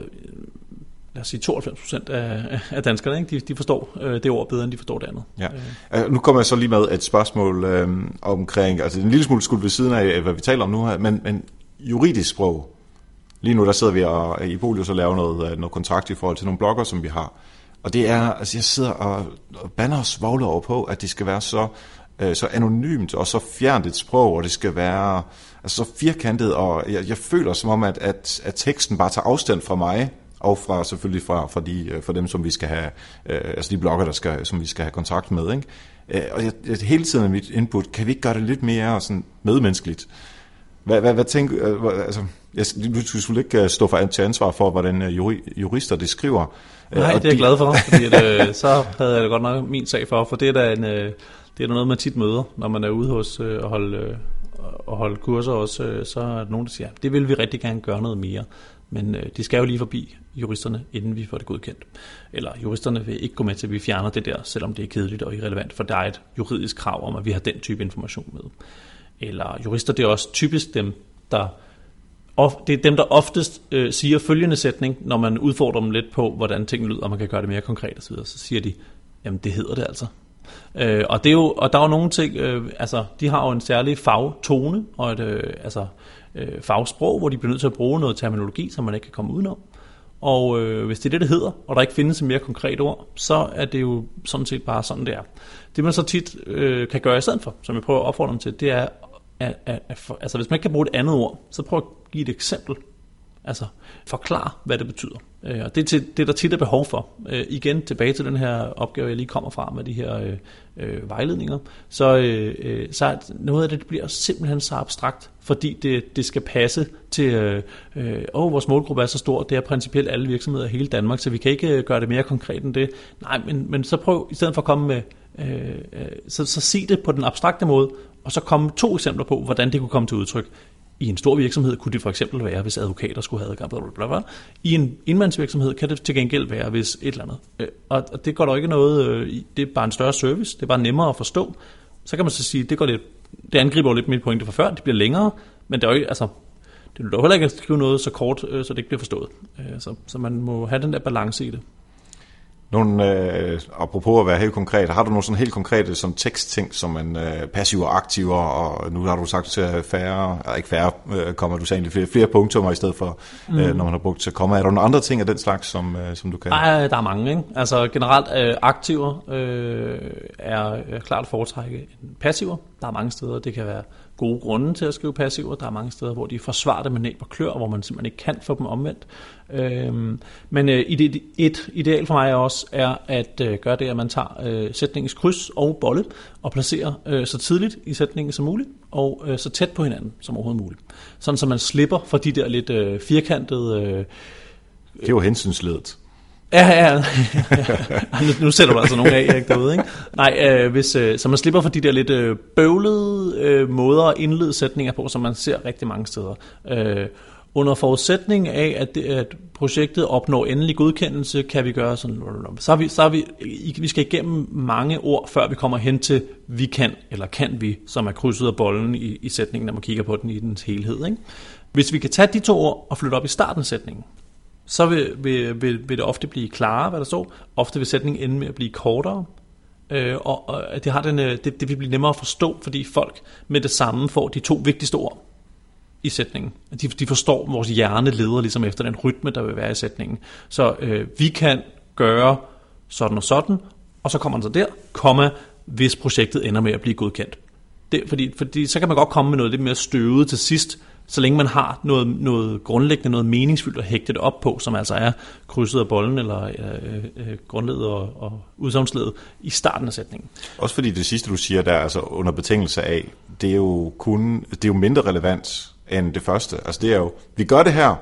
lad os sige 92 procent af, af danskerne, ikke? De, de forstår øh, det ord bedre, end de forstår det andet. Ja. Øh. Nu kommer jeg så lige med et spørgsmål øh, omkring, altså en lille smule skulle ved siden af, hvad vi taler om nu her, men, men juridisk sprog. Lige nu der sidder vi og, i Polius og laver noget, øh, noget kontrakt i forhold til nogle blogger, som vi har. Og det er, altså jeg sidder og, og bander og svogler over på, at det skal være så, øh, så anonymt og så fjernt et sprog, og det skal være altså så firkantet, og jeg, jeg føler som om, at, at, at teksten bare tager afstand fra mig, og fra selvfølgelig fra, fra, de, øh, fra dem, som vi skal have, øh, altså de blogger, der skal, som vi skal have kontakt med. Ikke? Øh, og jeg, jeg, hele tiden er mit input, kan vi ikke gøre det lidt mere sådan medmenneskeligt? Hvad, hvad, hvad tænker, øh, altså, jeg, du skulle selvfølgelig ikke øh, stå for, til ansvar for, hvordan jurister det skriver. Nej, det er jeg glad for, fordi at, så havde jeg det godt nok min sag for, for det er da, en, det er da noget, man tit møder, når man er ude hos og holde, og holde kurser også, så er der nogen, der siger, det vil vi rigtig gerne gøre noget mere. Men øh, de skal jo lige forbi juristerne, inden vi får det godkendt. Eller juristerne vil ikke gå med til, at vi fjerner det der, selvom det er kedeligt og irrelevant, for der er et juridisk krav om, at vi har den type information med. Eller jurister, det er også typisk dem, der of, det er dem, der oftest øh, siger følgende sætning, når man udfordrer dem lidt på, hvordan tingene lyder, og man kan gøre det mere konkret osv., så siger de, jamen det hedder det altså. Øh, og, det er jo, og der er jo nogle ting, øh, altså de har jo en særlig fagtone, og et, øh, altså øh, fagsprog, hvor de bliver nødt til at bruge noget terminologi, som man ikke kan komme udenom. Og øh, hvis det er det, det hedder, og der ikke findes et mere konkret ord, så er det jo sådan set bare sådan, det er. Det man så tit øh, kan gøre i stedet for, som jeg prøver at opfordre dem til, det er, at, at, at for, altså hvis man ikke kan bruge et andet ord, så prøv at give et eksempel. Altså forklar, hvad det betyder. Øh, og det er til, det, der tit er behov for. Øh, igen tilbage til den her opgave, jeg lige kommer fra med de her øh, øh, vejledninger. Så, øh, øh så noget af det, det bliver simpelthen så abstrakt, fordi det, det skal passe til, øh, øh, åh, vores målgruppe er så stor, det er principielt alle virksomheder i hele Danmark, så vi kan ikke øh, gøre det mere konkret end det. Nej, men, men så prøv, i stedet for at komme med, øh, øh, så, så sig det på den abstrakte måde, og så komme to eksempler på, hvordan det kunne komme til udtryk. I en stor virksomhed kunne det for eksempel være, hvis advokater skulle have adgang. Bla, bla, bla. I en indmandsvirksomhed kan det til gengæld være, hvis et eller andet. Øh, og det går der ikke noget, øh, det er bare en større service, det er bare nemmere at forstå. Så kan man så sige, det går lidt, det angriber jo lidt mit pointe fra før, det bliver længere, men det er jo ikke, altså, det er jo heller ikke at skrive noget så kort, øh, så det ikke bliver forstået. Øh, så, så man må have den der balance i det. Nogle, øh, apropos at være helt konkret, har du nogle sådan helt konkrete som tekstting, som man øh, passiv og aktiv, og nu har du sagt til færre, eller ikke færre, øh, kommer du egentlig flere, flere punktummer i stedet for, mm. øh, når man har brugt til komma. Er der nogle andre ting af den slags, som, øh, som du kan? Nej, der er mange. Ikke? Altså generelt øh, aktiver øh, er, er klart foretrække end passiver. Der er mange steder, det kan være gode grunde til at skrive passiver. Der er mange steder, hvor de forsvarer det med næb og klør, hvor man simpelthen ikke kan få dem omvendt. Øhm, men øh, et ideal for mig også er at øh, gøre det, at man tager øh, sætningens kryds og bolle og placerer øh, så tidligt i sætningen som muligt og øh, så tæt på hinanden som overhovedet muligt. Sådan så man slipper for de der lidt øh, firkantede... Øh, det var hensynsledet. Ja, ja. nu, nu sætter du altså nogle af, Erik, derude, ikke? Nej, øh, hvis, øh, så man slipper for de der lidt øh, bøvlede øh, måder at indlede sætninger på, som man ser rigtig mange steder. Øh, under forudsætning af, at, det, at projektet opnår endelig godkendelse, kan vi gøre sådan, så er vi, så er vi, vi skal igennem mange ord, før vi kommer hen til vi kan, eller kan vi, som er krydset af bolden i, i sætningen, når man kigger på den i dens helhed. Ikke? Hvis vi kan tage de to ord og flytte op i starten af sætningen, så vil, vil, vil, vil det ofte blive klarere, hvad der står. Ofte vil sætningen ende med at blive kortere. Øh, og, og det, har den, øh, det, det vil blive nemmere at forstå, fordi folk med det samme får de to vigtigste ord i sætningen. De, de forstår, vores hjerne leder ligesom efter den rytme, der vil være i sætningen. Så øh, vi kan gøre sådan og sådan, og så kommer den så der, komma, hvis projektet ender med at blive godkendt. Det, fordi, fordi så kan man godt komme med noget lidt mere støvet til sidst, så længe man har noget, noget grundlæggende, noget meningsfyldt at hægte det op på, som altså er krydset af bollen, eller øh, øh, grundledet og, og udsagnsledet i starten af sætningen. Også fordi det sidste, du siger der, altså under betingelse af, det er jo kun, det er jo mindre relevant end det første. Altså det er jo, vi gør det her,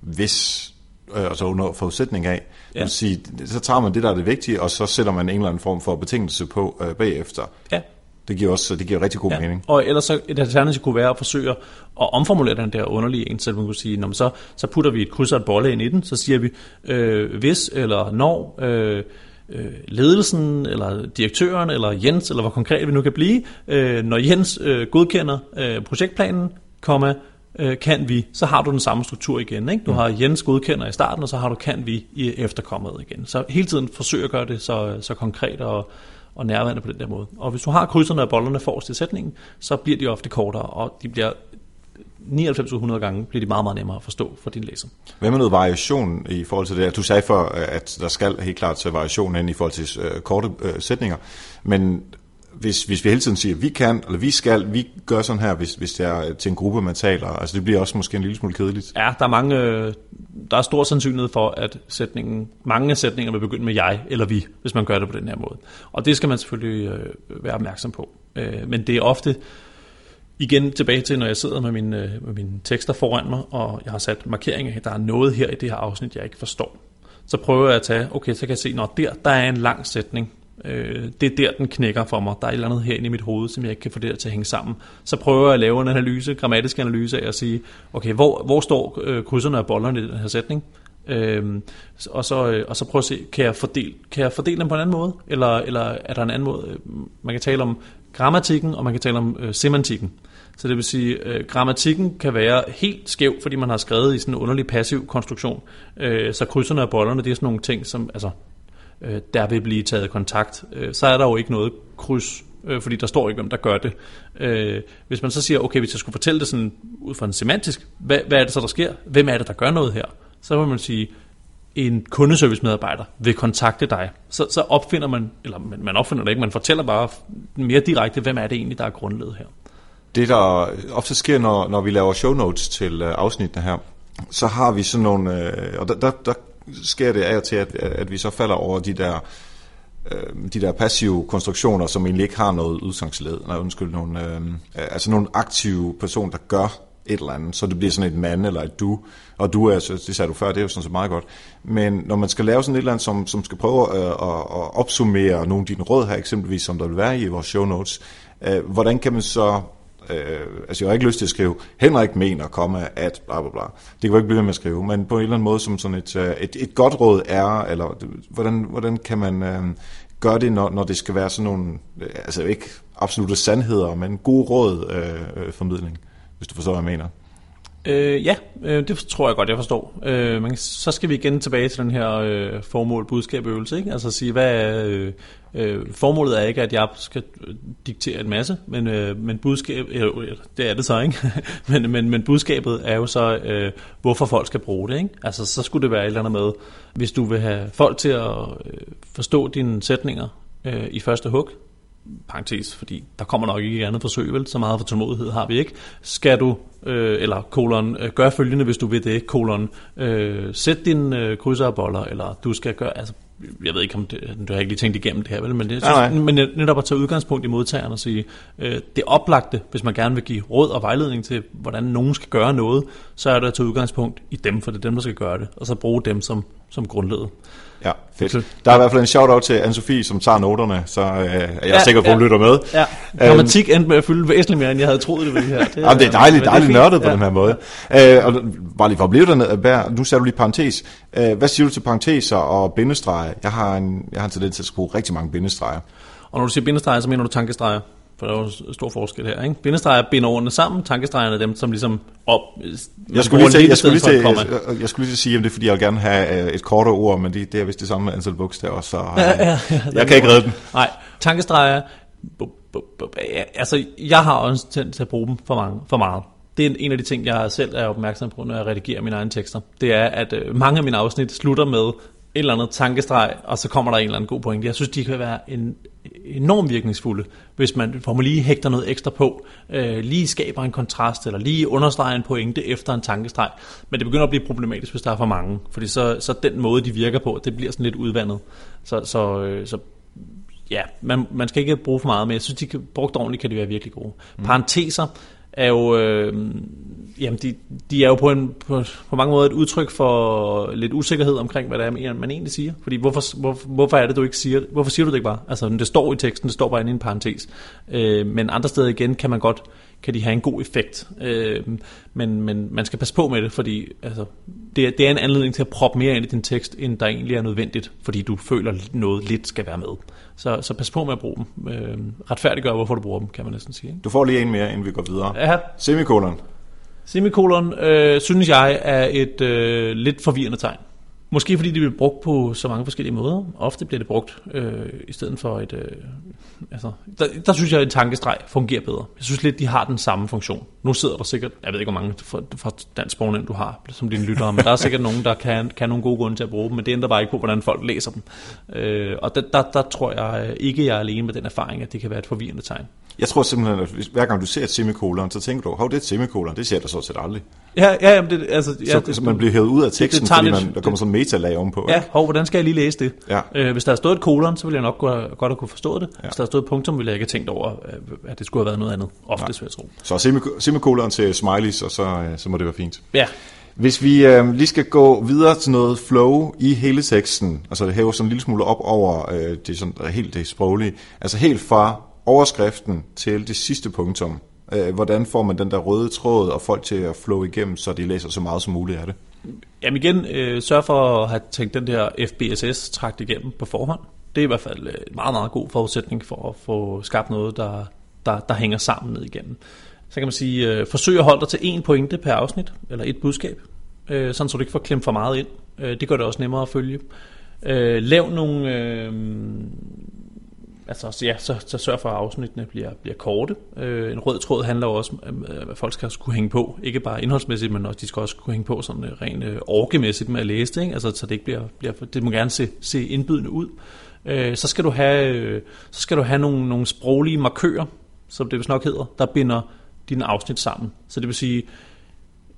hvis, øh, altså under forudsætning af, ja. sige, så tager man det, der er det vigtige, og så sætter man en eller anden form for betingelse på øh, bagefter. Ja. Det giver også det giver rigtig god ja. mening. Og ellers så et alternativ kunne være at forsøge at omformulere den der underlige en, så man kunne sige, så, så putter vi et kryds og et bolle ind i den, så siger vi, øh, hvis eller når øh, øh, ledelsen, eller direktøren, eller Jens, eller hvor konkret vi nu kan blive, øh, når Jens øh, godkender øh, projektplanen, komma, øh, kan vi, så har du den samme struktur igen. Ikke? Du har Jens godkender i starten, og så har du kan vi i efterkommet igen. Så hele tiden forsøg at gøre det så, så konkret og, og nærværende på den der måde. Og hvis du har krydserne og bollerne forrest i sætningen, så bliver de ofte kortere, og de bliver 99-100 gange bliver de meget, meget nemmere at forstå for din læser. Hvad med noget variation i forhold til det? Du sagde for, at der skal helt klart til variation ind i forhold til øh, korte øh, sætninger, men hvis, hvis vi hele tiden siger, vi kan, eller vi skal, vi gør sådan her, hvis, hvis det er til en gruppe, man taler, altså det bliver også måske en lille smule kedeligt. Ja, der er mange, øh, der er stor sandsynlighed for, at sætningen, mange sætninger vil begynde med jeg eller vi, hvis man gør det på den her måde. Og det skal man selvfølgelig øh, være opmærksom på. Øh, men det er ofte, igen tilbage til, når jeg sidder med mine, øh, med mine tekster foran mig, og jeg har sat markeringer der er noget her i det her afsnit, jeg ikke forstår. Så prøver jeg at tage, okay, så kan jeg se, når der, der er en lang sætning, Øh, det er der, den knækker for mig. Der er et eller andet herinde i mit hoved, som jeg ikke kan få det til at hænge sammen. Så prøver jeg at lave en analyse, grammatisk analyse af at sige, okay, hvor, hvor står øh, krydserne og bollerne i den her sætning? Øh, og, så, øh, og så prøve at se, kan jeg, fordele, kan jeg fordele dem på en anden måde? Eller, eller er der en anden måde? Øh, man kan tale om grammatikken, og man kan tale om øh, semantikken. Så det vil sige, øh, grammatikken kan være helt skæv, fordi man har skrevet i sådan en underlig passiv konstruktion. Øh, så krydserne og bollerne, det er sådan nogle ting, som, altså øh, der vil blive taget kontakt, øh, så er der jo ikke noget kryds, øh, fordi der står ikke, hvem der gør det. Øh, hvis man så siger, okay, hvis jeg skulle fortælle det sådan ud fra en semantisk, hvad, hvad er det så, der sker? Hvem er det, der gør noget her? Så vil man sige, en kundeservice-medarbejder vil kontakte dig. Så, så opfinder man, eller man opfinder det ikke, man fortæller bare mere direkte, hvem er det egentlig, der er grundlaget her. Det, der ofte sker, når, når vi laver show notes til øh, afsnittene her, så har vi sådan nogle, øh, og der, der, der sker det af og til, at, at vi så falder over de der øh, de der passive konstruktioner, som egentlig ikke har noget udsangsled, nej, undskyld, nogle, øh, øh, altså nogle aktive personer, der gør et eller andet, så det bliver sådan et mand eller et du, og du er, det sagde du før, det er jo sådan så meget godt, men når man skal lave sådan et eller andet, som, som skal prøve at, at, at opsummere nogle af dine råd her, eksempelvis som der vil være i vores show notes, øh, hvordan kan man så Øh, altså jeg har ikke lyst til at skrive, Henrik mener, komma, at bla bla bla. Det kan jo ikke blive ved med at skrive, men på en eller anden måde som sådan et, øh, et, et godt råd er, eller hvordan, hvordan kan man øh, gøre det, når, når det skal være sådan nogle, øh, altså ikke absolute sandheder, men god råd øh, øh, formidling, hvis du forstår, hvad jeg mener. Øh, ja, øh, det tror jeg godt, jeg forstår. Øh, men så skal vi igen tilbage til den her øh, formål-budskab-øvelse. Ikke? Altså at sige, hvad er, øh, øh, formålet er ikke, at jeg skal øh, diktere en masse, men, øh, men budskab, øh, øh det er det så, ikke? men, men, men budskabet er jo så, øh, hvorfor folk skal bruge det. Ikke? Altså så skulle det være et eller andet med, hvis du vil have folk til at øh, forstå dine sætninger øh, i første hug, parentes, fordi der kommer nok ikke andet forsøg, vel? Så meget for tålmodighed har vi ikke. Skal du, øh, eller kolon, øh, gør følgende, hvis du vil det, kolon, øh, sæt din øh, krydser og boller, eller du skal gøre, altså, jeg ved ikke, om det, du har ikke lige tænkt igennem det her, vel? Men, det, nej, nej. men netop at tage udgangspunkt i modtageren og sige, øh, det oplagte, hvis man gerne vil give råd og vejledning til, hvordan nogen skal gøre noget, så er det at tage udgangspunkt i dem, for det er dem, der skal gøre det, og så bruge dem som, som grundled. Ja, fedt. Der er i hvert fald en shout-out til anne som tager noterne, så øh, er jeg ja, sikker på, at hun ja. lytter med. Ja, grammatik endte med at fylde væsentligt mere, end jeg havde troet, det ville her. Det, Jamen, det er dejligt, dejligt nørdet på ja. den her måde. Øh, og bare lige for at blive dernede, nu sagde du lige parentes. Øh, hvad siger du til parenteser og bindestreger? Jeg har en, jeg har en tendens til at bruge rigtig mange bindestreger. Og når du siger bindestreger, så mener du tankestreger? For der er jo stor forskel her, ikke? Bindestreger binder ordene sammen, tankestregerne er dem, som ligesom op... Jeg skulle lige til, jeg skulle lige til, jeg, jeg skulle lige til at sige, at det er fordi, jeg vil gerne have øh, et kortere ord, men det, det er vist det samme antal bogstaver, så ja, ja, ja, jeg kan ikke redde den. Nej, tankestreger, altså jeg har også tænkt til at bruge dem for, mange, for meget. Det er en af de ting, jeg selv er opmærksom på, når jeg redigerer mine egne tekster. Det er, at øh, mange af mine afsnit slutter med et eller andet tankestreg, og så kommer der en eller anden god pointe. Jeg synes, de kan være en enormt virkningsfulde, hvis man, hvor man lige hægter noget ekstra på, øh, lige skaber en kontrast, eller lige understreger en pointe efter en tankestreg. Men det begynder at blive problematisk, hvis der er for mange, fordi så, så den måde, de virker på, det bliver sådan lidt udvandet. Så, så, øh, så ja, man, man skal ikke bruge for meget, men jeg synes, de kan, brugt ordentligt kan de være virkelig gode. Mm. Parenteser er jo, øh, jamen de, de er jo på, en, på, på mange måder et udtryk for lidt usikkerhed omkring, hvad det er, man egentlig siger. Fordi hvorfor, hvor, hvorfor er det, du ikke siger Hvorfor siger du det ikke bare? Altså, det står i teksten, det står bare inde i en parentes. Øh, men andre steder igen kan man godt kan de have en god effekt. Øh, men, men man skal passe på med det, fordi altså, det, det er en anledning til at proppe mere ind i din tekst, end der egentlig er nødvendigt, fordi du føler, noget lidt skal være med. Så, så pas på med at bruge dem. Øh, retfærdiggør, hvorfor du bruger dem, kan man næsten sige. Ikke? Du får lige en mere, inden vi går videre. Ja. Semikolon. Semikolon, øh, synes jeg, er et øh, lidt forvirrende tegn. Måske fordi det bliver brugt på så mange forskellige måder. Ofte bliver det brugt øh, i stedet for et... Øh, altså, der, der synes jeg, at en tankestreg fungerer bedre. Jeg synes lidt, de har den samme funktion. Nu sidder der sikkert, jeg ved ikke, hvor mange fra, fra dansk sprognævn du har, som dine lyttere, men der er sikkert nogen, der kan, kan nogle gode grunde til at bruge dem, men det ændrer bare ikke på, hvordan folk læser dem. Øh, og der, der, der tror jeg ikke, jeg er alene med den erfaring, at det kan være et forvirrende tegn. Jeg tror simpelthen, at hver gang du ser et semikolon, så tænker du, hov, det er et semikolon, det ser der så set aldrig. Ja, ja, jamen det, altså, ja, så, det, så man bliver hævet ud af teksten, det tager fordi man, der kommer sådan metalag ovenpå. Ja, ikke? hov, hvordan skal jeg lige læse det? Ja. Øh, hvis der havde stået et kolon, så ville jeg nok godt, have kunne forstå det. Hvis der havde stået et punktum, ville jeg ikke have tænkt over, øh, at det skulle have været noget andet. Oftest vil jeg tro. Så semik- semikolon til smileys, og så, øh, så må det være fint. Ja, Hvis vi øh, lige skal gå videre til noget flow i hele teksten, altså det hæver sådan en lille smule op over øh, det, sådan, helt det sproglige, altså helt fra overskriften til det sidste punktum, øh, hvordan får man den der røde tråd og folk til at flow igennem, så de læser så meget som muligt af det? Jamen igen, øh, sørg for at have tænkt den der FBSS trakt igennem på forhånd. Det er i hvert fald øh, en meget, meget god forudsætning for at få skabt noget, der, der, der hænger sammen ned igennem. Så kan man sige, øh, forsøg at holde dig til én pointe per afsnit, eller et budskab, øh, sådan så du ikke får klemt for meget ind. Øh, det gør det også nemmere at følge. Øh, lav nogle... Øh, Altså, så ja, så, så sørg for, at afsnittene bliver, bliver korte. Øh, en rød tråd handler også om, øh, at folk skal kunne hænge på. Ikke bare indholdsmæssigt, men også, de skal også kunne hænge på sådan øh, rent øh, orkemæssigt med at læse det. Ikke? Altså, så det ikke bliver, bliver det må gerne se, se indbydende ud. Øh, så skal du have, øh, så skal du have nogle, nogle sproglige markører, som det vist nok hedder, der binder dine afsnit sammen. Så det vil sige,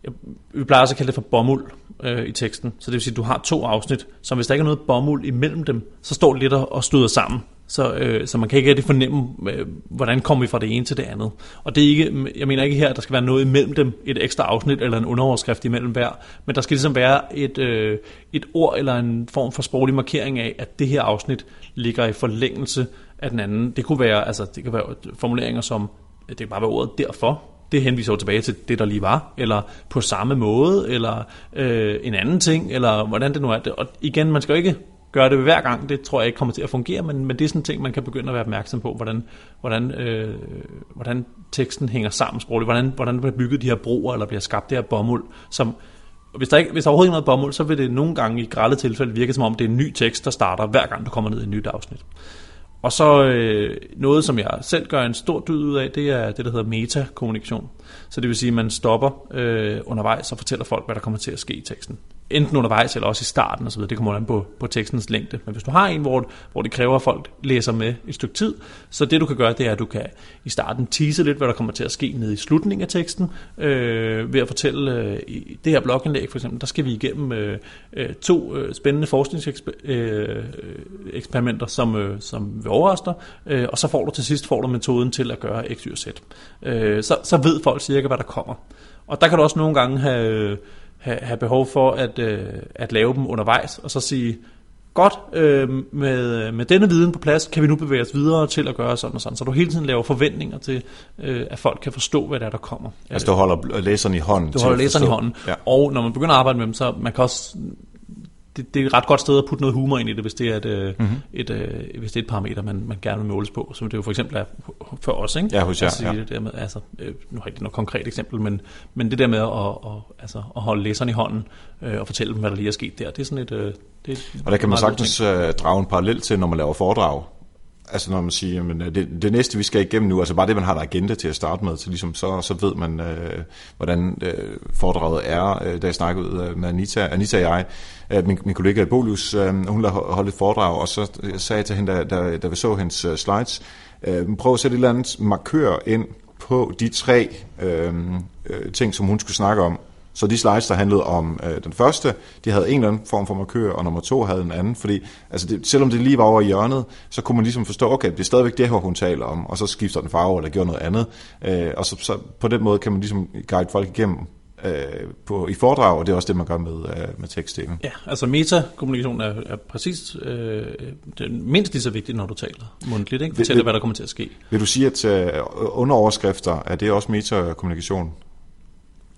jeg- vi plejer også at kalde det for bomuld øh, i teksten. Så det vil sige, at du har to afsnit, som hvis der ikke er noget bomuld imellem dem, så står det lidt og og støder sammen. Så, øh, så man kan ikke rigtig fornemme, øh, hvordan kommer vi fra det ene til det andet. Og det er ikke, jeg mener ikke her, at der skal være noget imellem dem, et ekstra afsnit eller en underoverskrift imellem hver, men der skal ligesom være et, øh, et ord eller en form for sproglig markering af, at det her afsnit ligger i forlængelse af den anden. Det kunne være, altså, det kan være formuleringer som, det kan bare være ordet derfor, det henviser jo tilbage til det, der lige var, eller på samme måde, eller øh, en anden ting, eller hvordan det nu er. Og igen, man skal jo ikke gøre det hver gang, det tror jeg ikke kommer til at fungere, men, men det er sådan en ting, man kan begynde at være opmærksom på, hvordan, hvordan, øh, hvordan teksten hænger sammen sprogligt, hvordan, hvordan bliver bygget de her broer, eller bliver skabt det her bomuld, som hvis der, ikke, hvis der overhovedet ikke er noget bomuld, så vil det nogle gange i grælde tilfælde virke som om, det er en ny tekst, der starter hver gang, du kommer ned i et nyt afsnit. Og så øh, noget, som jeg selv gør en stor dyd ud af, det er det, der hedder metakommunikation. Så det vil sige, at man stopper øh, undervejs og fortæller folk, hvad der kommer til at ske i teksten. Enten undervejs eller også i starten osv. Det kommer an på, på tekstens længde. Men hvis du har en, hvor, hvor det kræver, at folk læser med et stykke tid, så det du kan gøre, det er, at du kan i starten tease lidt, hvad der kommer til at ske nede i slutningen af teksten, øh, ved at fortælle øh, i det her blogindlæg for eksempel, der skal vi igennem øh, øh to øh, spændende forskningseksperimenter, øh, som, øh, som vil overraske dig, øh, og så får du til sidst får du metoden til at gøre X, Y og Z. Øh, så, så ved folk cirka, hvad der kommer. Og der kan du også nogle gange have, have, have behov for at, øh, at lave dem undervejs, og så sige, godt, øh, med, med denne viden på plads, kan vi nu bevæge os videre til at gøre sådan og sådan. Så du hele tiden laver forventninger til, øh, at folk kan forstå, hvad det er, der kommer. Altså du holder læseren i hånden. Du holder læseren i hånden. Ja. Og når man begynder at arbejde med dem, så man kan også... Det, det er et ret godt sted at putte noget humor ind i det, hvis det er et, mm-hmm. Mhm. et, øh, hvis det er et parameter, man, man gerne vil måles på, som det jo for eksempel er for os. Ikke? Ja, hos jer, altså, ja. Det der med, altså, øh, nu har jeg ikke noget konkret eksempel, men, men det der med at, at, altså, at holde læseren i hånden øh, og fortælle dem, hvad der lige er sket der, det er sådan et... Øh, det er Og der kan man sagtens øh, drage en parallel til, når man laver foredrag altså når man siger, men øh, det, det næste vi skal igennem nu, altså bare det, man har der agenda til at starte med, så, ligesom, så, så ved man, øh, hvordan øh, foredraget er. Øh, da jeg snakkede øh, med Anita, Anita og jeg, øh, min, min kollega Bolius, øh, hun holdt et foredrag, og så øh, sagde jeg til hende, da, da, da vi så hendes slides, øh, prøv at sætte et eller andet markør ind på de tre øh, øh, ting, som hun skulle snakke om. Så de slides, der handlede om øh, den første, de havde en eller anden form for markør, og nummer to havde en anden. Fordi altså det, selvom det lige var over i hjørnet, så kunne man ligesom forstå, okay, det er stadigvæk det her, hun taler om, og så skifter den farve, eller gjorde noget andet. Øh, og så, så på den måde kan man ligesom guide folk igennem øh, på, i foredrag, og det er også det, man gør med, øh, med tekstdelen. Ja, altså metakommunikation er, er præcis øh, det mindst lige så vigtigt, når du taler mundtligt. Ikke? Fortæller, hvad der kommer til at ske. Vil du sige, at øh, underoverskrifter, er det også metakommunikation?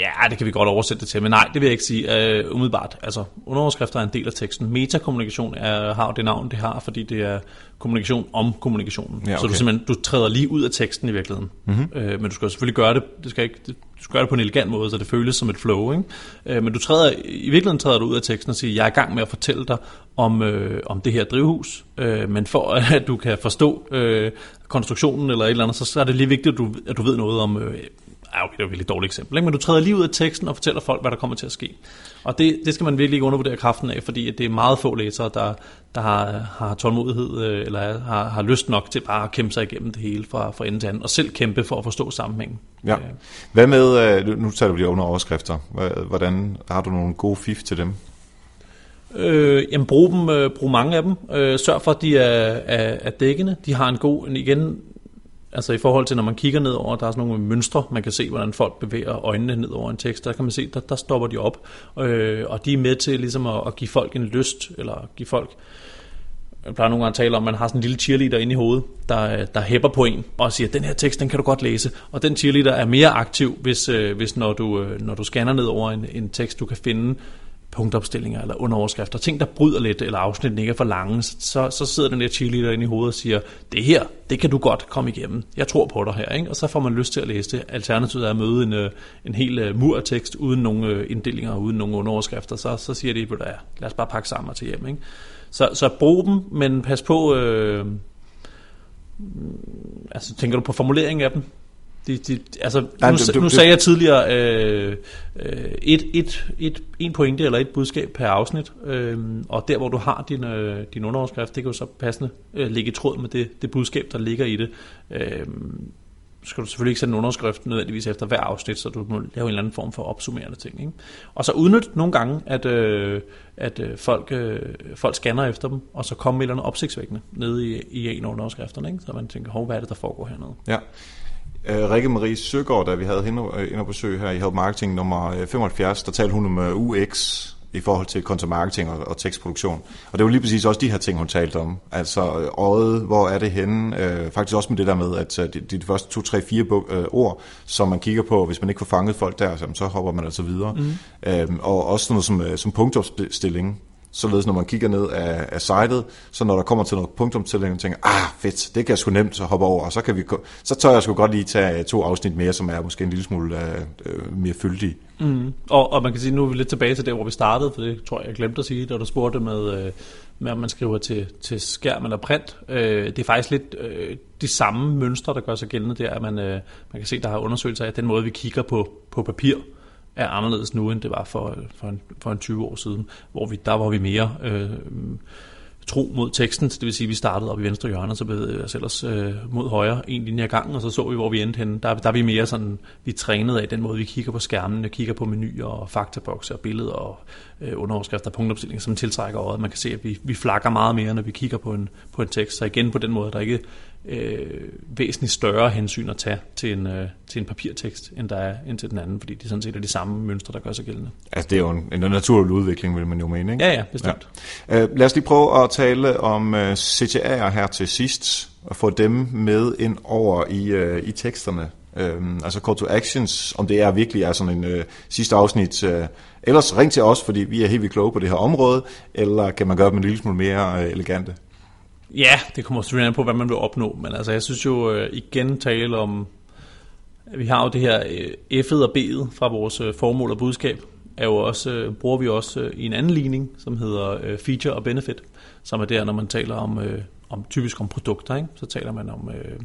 Ja, det kan vi godt oversætte det til, men nej, det vil jeg ikke sige uh, umiddelbart. Altså, underoverskrifter er en del af teksten. Metakommunikation er, har det navn, det har, fordi det er kommunikation om kommunikationen. Ja, okay. Så du simpelthen du træder lige ud af teksten i virkeligheden. Mm-hmm. Uh, men du skal selvfølgelig gøre det, det skal ikke, du skal gøre det på en elegant måde, så det føles som et flow. Ikke? Uh, men du træder, i virkeligheden træder du ud af teksten og siger, jeg er i gang med at fortælle dig om, uh, om det her drivhus, uh, men for at du kan forstå uh, konstruktionen eller et eller andet, så er det lige vigtigt, at du, at du ved noget om uh, ja, okay, det er et virkelig dårligt eksempel, ikke? men du træder lige ud af teksten og fortæller folk, hvad der kommer til at ske. Og det, det skal man virkelig ikke undervurdere kraften af, fordi det er meget få læsere, der, der har, har tålmodighed, øh, eller har, har lyst nok til bare at kæmpe sig igennem det hele fra, fra ende til anden, og selv kæmpe for at forstå sammenhængen. Ja. Hvad med, øh, nu taler vi lige under overskrifter, hvordan har du nogle gode fif til dem? Øh, jamen brug dem, øh, brug mange af dem. Øh, sørg for, at de er, er, er dækkende. De har en god, igen, Altså i forhold til, når man kigger ned over, der er sådan nogle mønstre, man kan se, hvordan folk bevæger øjnene ned over en tekst, der kan man se, der, der stopper de op. Øh, og de er med til ligesom at, at give folk en lyst, eller give folk, jeg plejer nogle gange at tale om, at man har sådan en lille cheerleader inde i hovedet, der, der hæpper på en og siger, den her tekst, den kan du godt læse. Og den cheerleader er mere aktiv, hvis, øh, hvis når, du, øh, når du scanner ned over en, en tekst, du kan finde punktopstillinger eller underoverskrifter, ting der bryder lidt, eller afsnitten ikke er for lange, så, så sidder den der cheerleader inde i hovedet og siger, det her, det kan du godt komme igennem. Jeg tror på dig her, ikke? og så får man lyst til at læse det. Alternativet er at møde en, øh, en hel øh, mur af tekst uden nogle øh, inddelinger, uden nogle underoverskrifter, så, så siger de, ja, lad os bare pakke sammen og til hjem. Ikke? Så, så brug dem, men pas på, øh, altså tænker du på formuleringen af dem? De, de, altså, Nej, nu, du, du, nu sagde jeg tidligere øh, øh, et, et, et, en pointe eller et budskab per afsnit, øh, og der hvor du har din, øh, din underoverskrift, det kan jo så passende øh, ligge i tråd med det, det budskab, der ligger i det. Øh, skal du selvfølgelig ikke sætte en underskrift nødvendigvis efter hver afsnit, så du må lave en eller anden form for opsummerende ting. Ikke? Og så udnyt nogle gange, at, øh, at øh, folk, øh, folk scanner efter dem, og så kommer et eller andet opsigtsvækkende nede i, i en af underskrifterne, ikke? så man tænker, hov, hvad er det, der foregår hernede? Ja. Uh, Rikke Marie Søgaard, da vi havde hende uh, inde på besøg her i Help Marketing nummer 75, der talte hun om uh, UX i forhold til content marketing og, og tekstproduktion. Og det var lige præcis også de her ting, hun talte om. Altså øjet, hvor er det henne? Uh, faktisk også med det der med, at de, de første to, tre, fire bog, uh, ord, som man kigger på, hvis man ikke får fanget folk der, så, så hopper man altså videre. Mm. Uh, og også noget som, som punktopstilling således når man kigger ned af, af sitet, så når der kommer til noget punktumstilling, tænker ah fedt, det kan jeg sgu nemt så hoppe over, og så, kan vi, så tør jeg sgu godt lige tage øh, to afsnit mere, som er måske en lille smule uh, mere fyldige. Mm. Og, og man kan sige, nu er vi lidt tilbage til der, hvor vi startede, for det tror jeg, jeg glemte at sige, da du spurgte med, med om man skriver til, til skærm eller print. Øh, det er faktisk lidt øh, de samme mønstre, der gør sig gældende der, at man, øh, man kan se, der har undersøgelser af den måde, vi kigger på, på papir, er anderledes nu, end det var for, for, en, for en 20 år siden, hvor vi, der var vi mere øh, tro mod teksten, det vil sige, at vi startede op i venstre hjørne, og så bevægede vi os ellers øh, mod højre en linje ad gangen, og så så vi, hvor vi endte henne. Der, der er vi mere sådan, vi trænede af den måde, vi kigger på skærmen, kigger på menuer og faktabokse og billeder og øh, underoverskrifter og punktopstillinger, som tiltrækker øjet. Man kan se, at vi, vi flakker meget mere, når vi kigger på en, på en tekst. Så igen på den måde, der er ikke øh, væsentligt større hensyn at tage til en, øh, til en papirtekst, end der er end til den anden, fordi de sådan set er de samme mønstre, der gør sig gældende. Altså det er jo en, en naturlig udvikling, vil man jo mene, ikke? Ja, ja, bestemt. Ja. Uh, lad os lige prøve at tale om uh, CTA'er her til sidst, og få dem med ind over i, uh, i teksterne. Øhm, altså call to actions, om det er virkelig er sådan en øh, sidste afsnit. Øh, ellers ring til os, fordi vi er helt vildt kloge på det her område, eller kan man gøre dem en lille smule mere øh, elegante? Ja, det kommer selvfølgelig an på, hvad man vil opnå, men altså jeg synes jo øh, igen tale om, at vi har jo det her øh, F'et og B'et fra vores øh, formål og budskab, er jo også, øh, bruger vi også øh, i en anden ligning, som hedder øh, feature og benefit, som er der, når man taler om, om typisk om produkter, ikke? så taler man om, øh,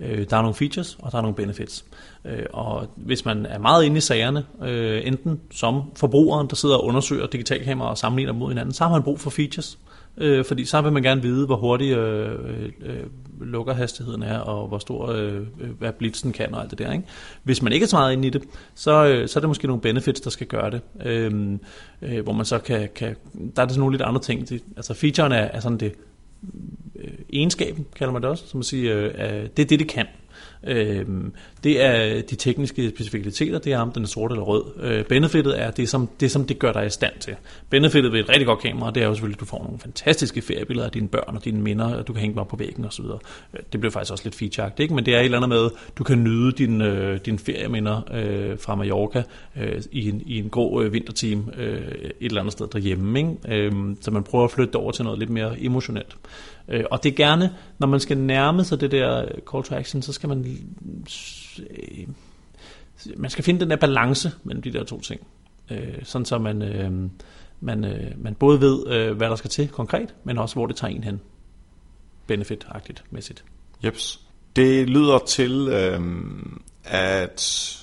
øh, der er nogle features, og der er nogle benefits. Øh, og hvis man er meget inde i sagerne, øh, enten som forbrugeren, der sidder og undersøger digitalkameraer og sammenligner dem mod hinanden, så har man brug for features, øh, fordi så vil man gerne vide, hvor hurtig øh, øh, lukkerhastigheden er, og hvor stor, øh, øh hvad blitzen kan og alt det der. Ikke? Hvis man ikke er så meget inde i det, så, øh, så er det måske nogle benefits, der skal gøre det. Øh, øh, hvor man så kan, kan, der er det sådan nogle lidt andre ting. Det, altså featuren er, er sådan det Øh, egenskaben, kalder man det også, som at sige, øh, det er det, det kan. Øh, det er de tekniske specificiteter, det er om den er sort eller rød. Øh, benefitet er det som, det, som det gør dig i stand til. Benefitet ved et rigtig godt kamera, det er jo selvfølgelig, at du får nogle fantastiske feriebilleder af dine børn og dine minder, og du kan hænge dem op på væggen osv. Øh, det bliver faktisk også lidt feature ikke? men det er et eller andet med, du kan nyde øh, dine, øh, din ferieminder øh, fra Mallorca øh, i, en, i en grå øh, vintertime øh, et eller andet sted derhjemme. Ikke? Øh, så man prøver at flytte det over til noget lidt mere emotionelt. Øh, og det er gerne, når man skal nærme sig det der call to action, så skal man øh, man skal finde den der balance mellem de der to ting. Øh, sådan så man, øh, man, øh, man både ved, øh, hvad der skal til konkret, men også hvor det tager en hen. Benefit-agtigt mæssigt. Jeps. Det lyder til, øh, at...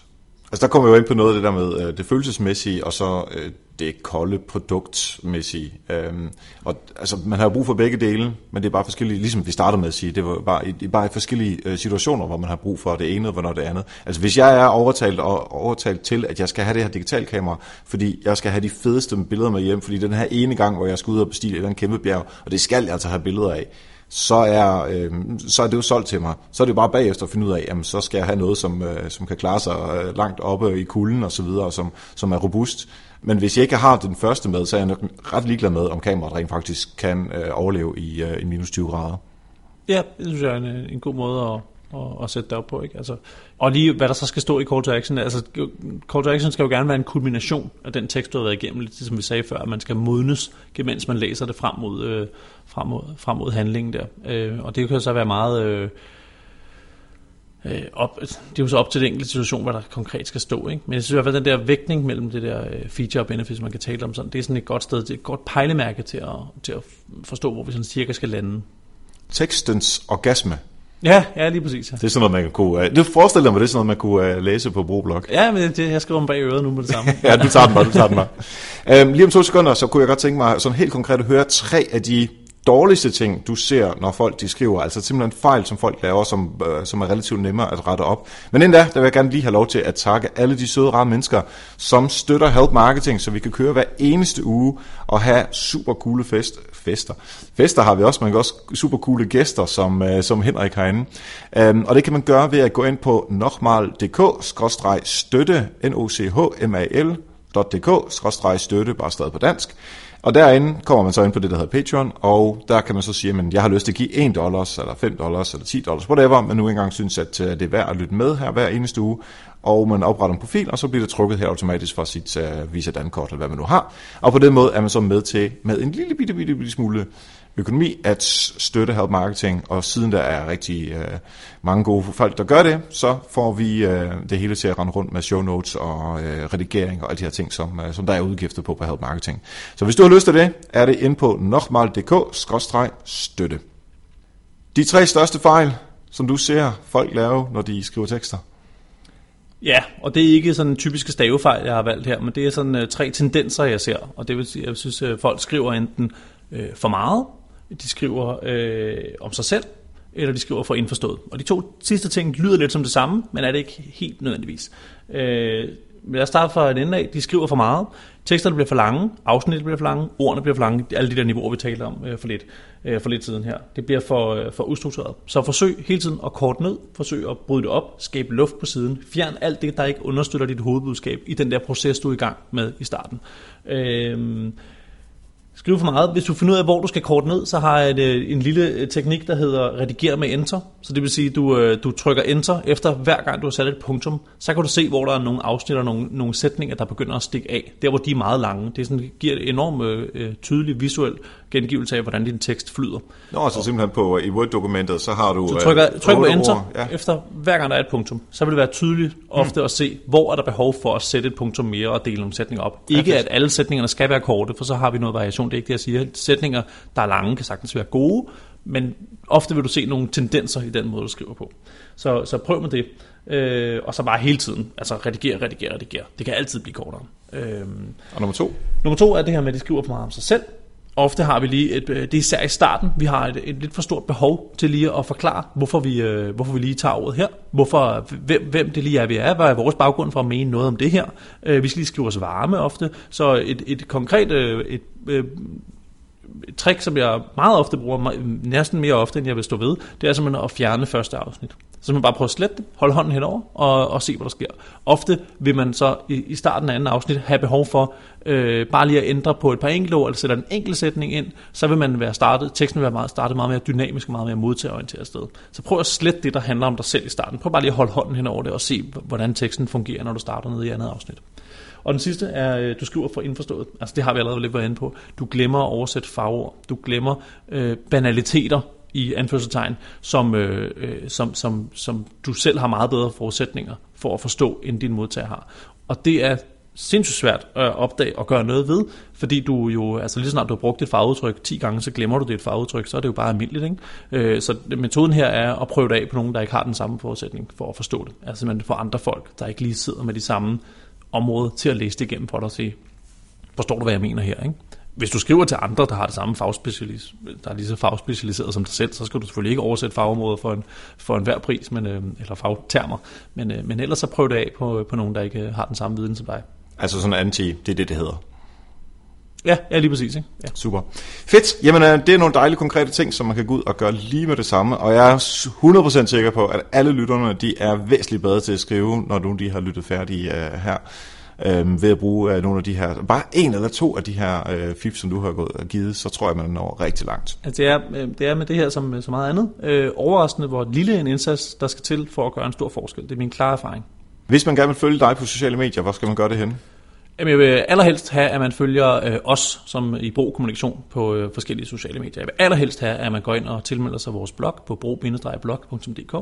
Altså der kommer vi jo ind på noget af det der med øh, det følelsesmæssige, og så øh, det kolde produktmæssige. Øhm, og altså, man har brug for begge dele, men det er bare forskellige, ligesom vi startede med at sige, det var bare, det er bare i forskellige øh, situationer, hvor man har brug for det ene, og hvornår det andet. Altså hvis jeg er overtalt, og, overtalt til, at jeg skal have det her digitalkamera, fordi jeg skal have de fedeste billeder med hjem, fordi den her ene gang, hvor jeg skal ud og bestille et eller andet kæmpe bjerg, og det skal jeg altså have billeder af, så er, øh, så er det jo solgt til mig. Så er det jo bare bagefter at finde ud af, jamen, så skal jeg have noget, som, øh, som kan klare sig øh, langt oppe i kulden og så videre, som, som er robust. Men hvis jeg ikke har den første med, så er jeg nok ret ligeglad med, om kameraet rent faktisk kan øh, overleve i øh, en minus 20 grader. Ja, det synes jeg er en, øh, en god måde at, at, at sætte det op på. Ikke? Altså, og lige hvad der så skal stå i call to action. Altså, call to action skal jo gerne være en kulmination af den tekst, du har været igennem, lidt som vi sagde før, at man skal modnes, mens man læser det frem mod, øh, frem mod, frem mod handlingen der. Øh, og det kan så være meget... Øh, øh, op, det er jo så op til den enkelte situation, hvad der konkret skal stå. Ikke? Men jeg synes i hvert fald, den der vægtning mellem det der øh, feature og benefits, man kan tale om, sådan, det er sådan et godt sted, det er et godt pejlemærke til at, til at forstå, hvor vi sådan cirka skal lande. Tekstens orgasme. Ja, ja, lige præcis. Ja. Det er sådan noget, man kunne... Uh, det forestiller mig, det er sådan noget, man kunne uh, læse på Broblog. Ja, men det, jeg skriver dem bag øret nu med det samme. ja, du tager den bare, du tager den bare. um, lige om to sekunder, så kunne jeg godt tænke mig sådan helt konkret at høre tre af de dårligste ting, du ser, når folk de skriver, altså simpelthen fejl, som folk laver, som, øh, som er relativt nemmere at rette op. Men endda, der vil jeg gerne lige have lov til at takke alle de søde, rare mennesker, som støtter Help Marketing, så vi kan køre hver eneste uge og have super coole fest, fester. Fester har vi også, man kan også super coole gæster, som, øh, som Henrik herinde. Øhm, og det kan man gøre ved at gå ind på nokmal.dk-støtte, n o c h m a l .dk-støtte, bare stadig på dansk. Og derinde kommer man så ind på det, der hedder Patreon, og der kan man så sige, at jeg har lyst til at give 1 dollars, eller 5 dollars, eller 10 dollars, whatever, men nu engang synes, at øh, det er værd at lytte med her hver eneste uge, og man opretter en profil, og så bliver det trukket her automatisk fra sit uh, Visa Dankort, eller hvad man nu har. Og på den måde er man så med til, med en lille bitte, bitte, bitte smule økonomi at støtte Help Marketing, og siden der er rigtig øh, mange gode folk, der gør det, så får vi øh, det hele til at rende rundt med show notes og øh, redigering og alle de her ting, som, øh, som der er udgifter på på Help Marketing. Så hvis du har lyst til det, er det ind på nokmal.dk-støtte. De tre største fejl, som du ser folk lave, når de skriver tekster? Ja, og det er ikke sådan typiske stavefejl, jeg har valgt her, men det er sådan øh, tre tendenser, jeg ser. Og det vil sige, at jeg synes, at folk skriver enten øh, for meget, de skriver øh, om sig selv, eller de skriver for indforstået. Og de to sidste ting lyder lidt som det samme, men er det ikke helt nødvendigvis. Øh, lad os starte fra en ende af. De skriver for meget. Teksterne bliver for lange, afsnittet bliver for lange, ordene bliver for lange, alle de der niveauer, vi talte om øh, for, lidt, øh, for lidt siden her. Det bliver for, øh, for ustruktureret. Så forsøg hele tiden at korte ned, forsøg at bryde det op, skabe luft på siden, fjern alt det, der ikke understøtter dit hovedbudskab i den der proces, du er i gang med i starten. Øh, skrive for meget. Hvis du finder ud af, hvor du skal korte ned, så har jeg et, øh, en lille øh, teknik, der hedder redigere med enter. Så det vil sige, at du, øh, du trykker enter efter hver gang, du har sat et punktum. Så kan du se, hvor der er nogle afsnit og nogle, nogle sætninger, der begynder at stikke af. Der, hvor de er meget lange. Det, er sådan, giver et enormt øh, tydeligt visuelt gengivelse af, hvordan din tekst flyder. Nå, så simpelthen på, i Word-dokumentet, så har du... Så trykker, øh, trykker på enter ja. efter hver gang, der er et punktum. Så vil det være tydeligt ofte mm. at se, hvor er der behov for at sætte et punktum mere og dele nogle sætninger op. Ikke at alle sætningerne skal være korte, for så har vi noget variation. Det er ikke det, jeg siger. Sætninger, der er lange, kan sagtens være gode, men ofte vil du se nogle tendenser i den måde, du skriver på. Så, så prøv med det. Øh, og så bare hele tiden, altså redigere, redigere, redigere. Det kan altid blive kortere. Øh, Og nummer to? Nummer to er det her med, at de skriver for meget om sig selv. Ofte har vi lige, et, øh, det er især i starten, vi har et, et lidt for stort behov til lige at forklare, hvorfor vi, øh, hvorfor vi lige tager ordet her. Hvorfor, hvem, hvem det lige er, vi er. Hvad er vores baggrund for at mene noget om det her. Øh, vi skal lige skrive os varme ofte. Så et, et konkret øh, et, øh, et trick, som jeg meget ofte bruger, næsten mere ofte, end jeg vil stå ved, det er simpelthen at fjerne første afsnit. Så man bare prøver at slette det, holde hånden henover og, og se, hvad der sker. Ofte vil man så i, i starten af anden afsnit have behov for øh, bare lige at ændre på et par enkelte ord, eller sætte en enkelt sætning ind, så vil man være startet, teksten vil være meget, startet meget mere dynamisk og meget mere modtagerorienteret sted. Så prøv at slette det, der handler om dig selv i starten. Prøv bare lige at holde hånden henover det og se, hvordan teksten fungerer, når du starter ned i andet afsnit. Og den sidste er, øh, du skriver for indforstået. Altså det har vi allerede lidt været inde på. Du glemmer at oversætte fagord. Du glemmer øh, banaliteter i anførselstegn, som, øh, øh, som, som, som du selv har meget bedre forudsætninger for at forstå, end din modtager har. Og det er sindssygt svært at opdage og gøre noget ved, fordi du jo, altså lige snart du har brugt et fagudtryk 10 gange, så glemmer du det et fagudtryk, så er det jo bare almindeligt. Ikke? Øh, så metoden her er at prøve det af på nogen, der ikke har den samme forudsætning for at forstå det. Altså simpelthen for andre folk, der ikke lige sidder med de samme områder til at læse det igennem for dig og sige, forstår du, hvad jeg mener her? Ikke? Hvis du skriver til andre, der har det samme fagspecialis, der er lige så fagspecialiseret som dig selv, så skal du selvfølgelig ikke oversætte fagområder for en, for en hver pris, men, øh, eller fagtermer. Men, øh, men ellers så prøv det af på, på nogen, der ikke har den samme viden som dig. Altså sådan anti, det er det, det hedder. Ja, ja lige præcis. Ikke? Ja. Super. Fedt. Jamen, øh, det er nogle dejlige konkrete ting, som man kan gå ud og gøre lige med det samme. Og jeg er 100% sikker på, at alle lytterne, de er væsentligt bedre til at skrive, når nu de har lyttet færdigt uh, her. Uh, ved at bruge uh, nogle af de her, bare en eller to af de her uh, fif, som du har gået og givet, så tror jeg, man når rigtig langt. Altså, det, er, øh, det er med det her som med så meget andet. Øh, overraskende, hvor lille en indsats, der skal til for at gøre en stor forskel. Det er min klare erfaring. Hvis man gerne vil følge dig på sociale medier, hvor skal man gøre det hen? Jamen, jeg vil allerhelst have, at man følger øh, os som i Bro Kommunikation på øh, forskellige sociale medier. Jeg vil allerhelst have, at man går ind og tilmelder sig vores blog på bro-blog.dk.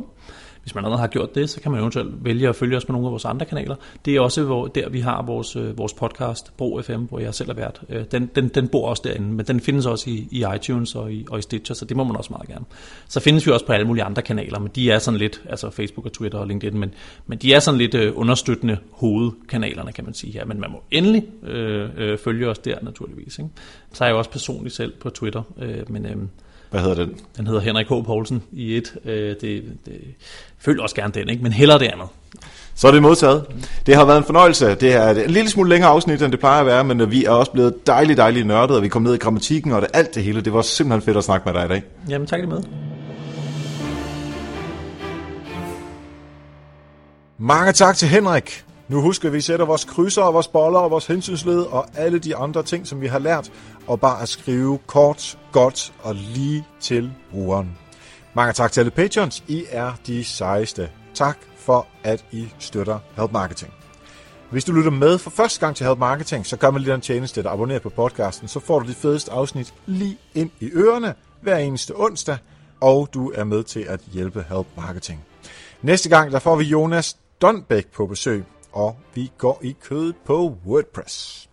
Hvis man allerede har gjort det, så kan man eventuelt vælge at følge os på nogle af vores andre kanaler. Det er også hvor, der, vi har vores, øh, vores podcast, Bro FM, hvor jeg selv er vært. Øh, den, den, den bor også derinde, men den findes også i, i iTunes og i, og i Stitcher, så det må man også meget gerne. Så findes vi også på alle mulige andre kanaler, men de er sådan lidt, altså Facebook og Twitter og LinkedIn, men, men de er sådan lidt øh, understøttende hovedkanalerne, kan man sige her. Men man må endelig øh, øh, følge os der, naturligvis. Ikke? Så er jeg jo også personligt selv på Twitter, øh, men... Øh, Hvad hedder den? den hedder Henrik H. Poulsen i et. Øh, det, det, følg også gerne den, ikke? men heller det andet. Så er det modtaget. Det har været en fornøjelse. Det er et lille smule længere afsnit, end det plejer at være, men øh, vi er også blevet dejligt, dejligt nørdet, og vi kom ned i grammatikken og det, alt det hele. Det var simpelthen fedt at snakke med dig i dag. Jamen tak lige med. Mange tak til Henrik. Nu husker vi, at vi sætter vores krydser og vores boller og vores hensynsled og alle de andre ting, som vi har lært, og bare at skrive kort, godt og lige til brugeren. Mange tak til alle patrons. I er de sejeste. Tak for, at I støtter Help Marketing. Hvis du lytter med for første gang til Help Marketing, så gør man lige en tjeneste at abonnere på podcasten, så får du de fedeste afsnit lige ind i ørerne hver eneste onsdag, og du er med til at hjælpe Help Marketing. Næste gang, der får vi Jonas Donbæk på besøg, og vi går i kød på WordPress.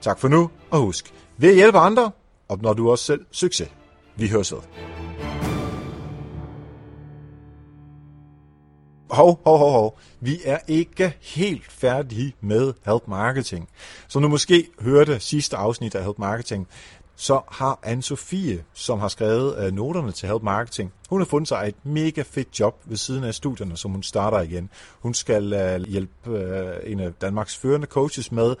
Tak for nu, og husk, ved at hjælpe andre, opnår du også selv succes. Vi høres ved. Hov, hov, hov, hov. Vi er ikke helt færdige med Help Marketing. Som du måske hørte sidste afsnit af Help Marketing, så har Anne-Sophie, som har skrevet øh, noterne til Help Marketing, hun har fundet sig et mega fedt job ved siden af studierne, som hun starter igen. Hun skal øh, hjælpe øh, en af Danmarks førende coaches med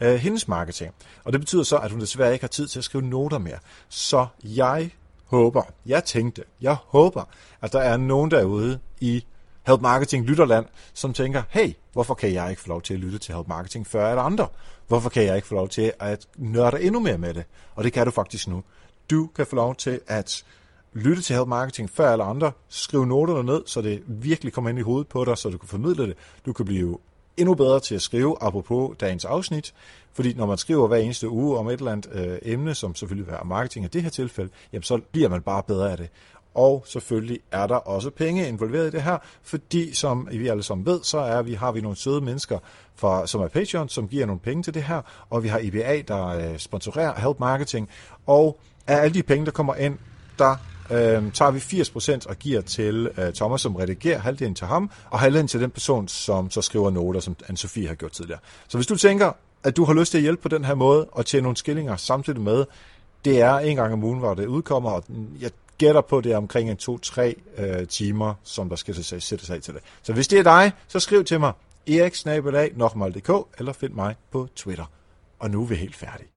hendes marketing. Og det betyder så, at hun desværre ikke har tid til at skrive noter mere. Så jeg håber, jeg tænkte, jeg håber, at der er nogen derude i Help Marketing Lytterland, som tænker, hey, hvorfor kan jeg ikke få lov til at lytte til Help Marketing før alle andre? Hvorfor kan jeg ikke få lov til at nørde endnu mere med det? Og det kan du faktisk nu. Du kan få lov til at lytte til Help Marketing før alle andre, skrive noterne ned, så det virkelig kommer ind i hovedet på dig, så du kan formidle det. Du kan blive endnu bedre til at skrive, apropos dagens afsnit, fordi når man skriver hver eneste uge om et eller andet øh, emne, som selvfølgelig er marketing i det her tilfælde, jamen så bliver man bare bedre af det. Og selvfølgelig er der også penge involveret i det her, fordi som vi alle sammen ved, så er vi, har vi nogle søde mennesker, fra, som er Patreon, som giver nogle penge til det her, og vi har IBA, der øh, sponsorerer Help Marketing, og af alle de penge, der kommer ind, der øh, tager vi 80% og giver til øh, Thomas, som redigerer, halvdelen til ham, og halvdelen til den person, som så skriver noter, som Anne-Sophie har gjort tidligere. Så hvis du tænker, at du har lyst til at hjælpe på den her måde, og tjene nogle skillinger samtidig med, det er en gang om ugen, hvor det udkommer, og jeg gætter på, det er omkring en to-tre øh, timer, som der skal sættes af til det. Så hvis det er dig, så skriv til mig eriksnabelag.dk eller find mig på Twitter. Og nu er vi helt færdige.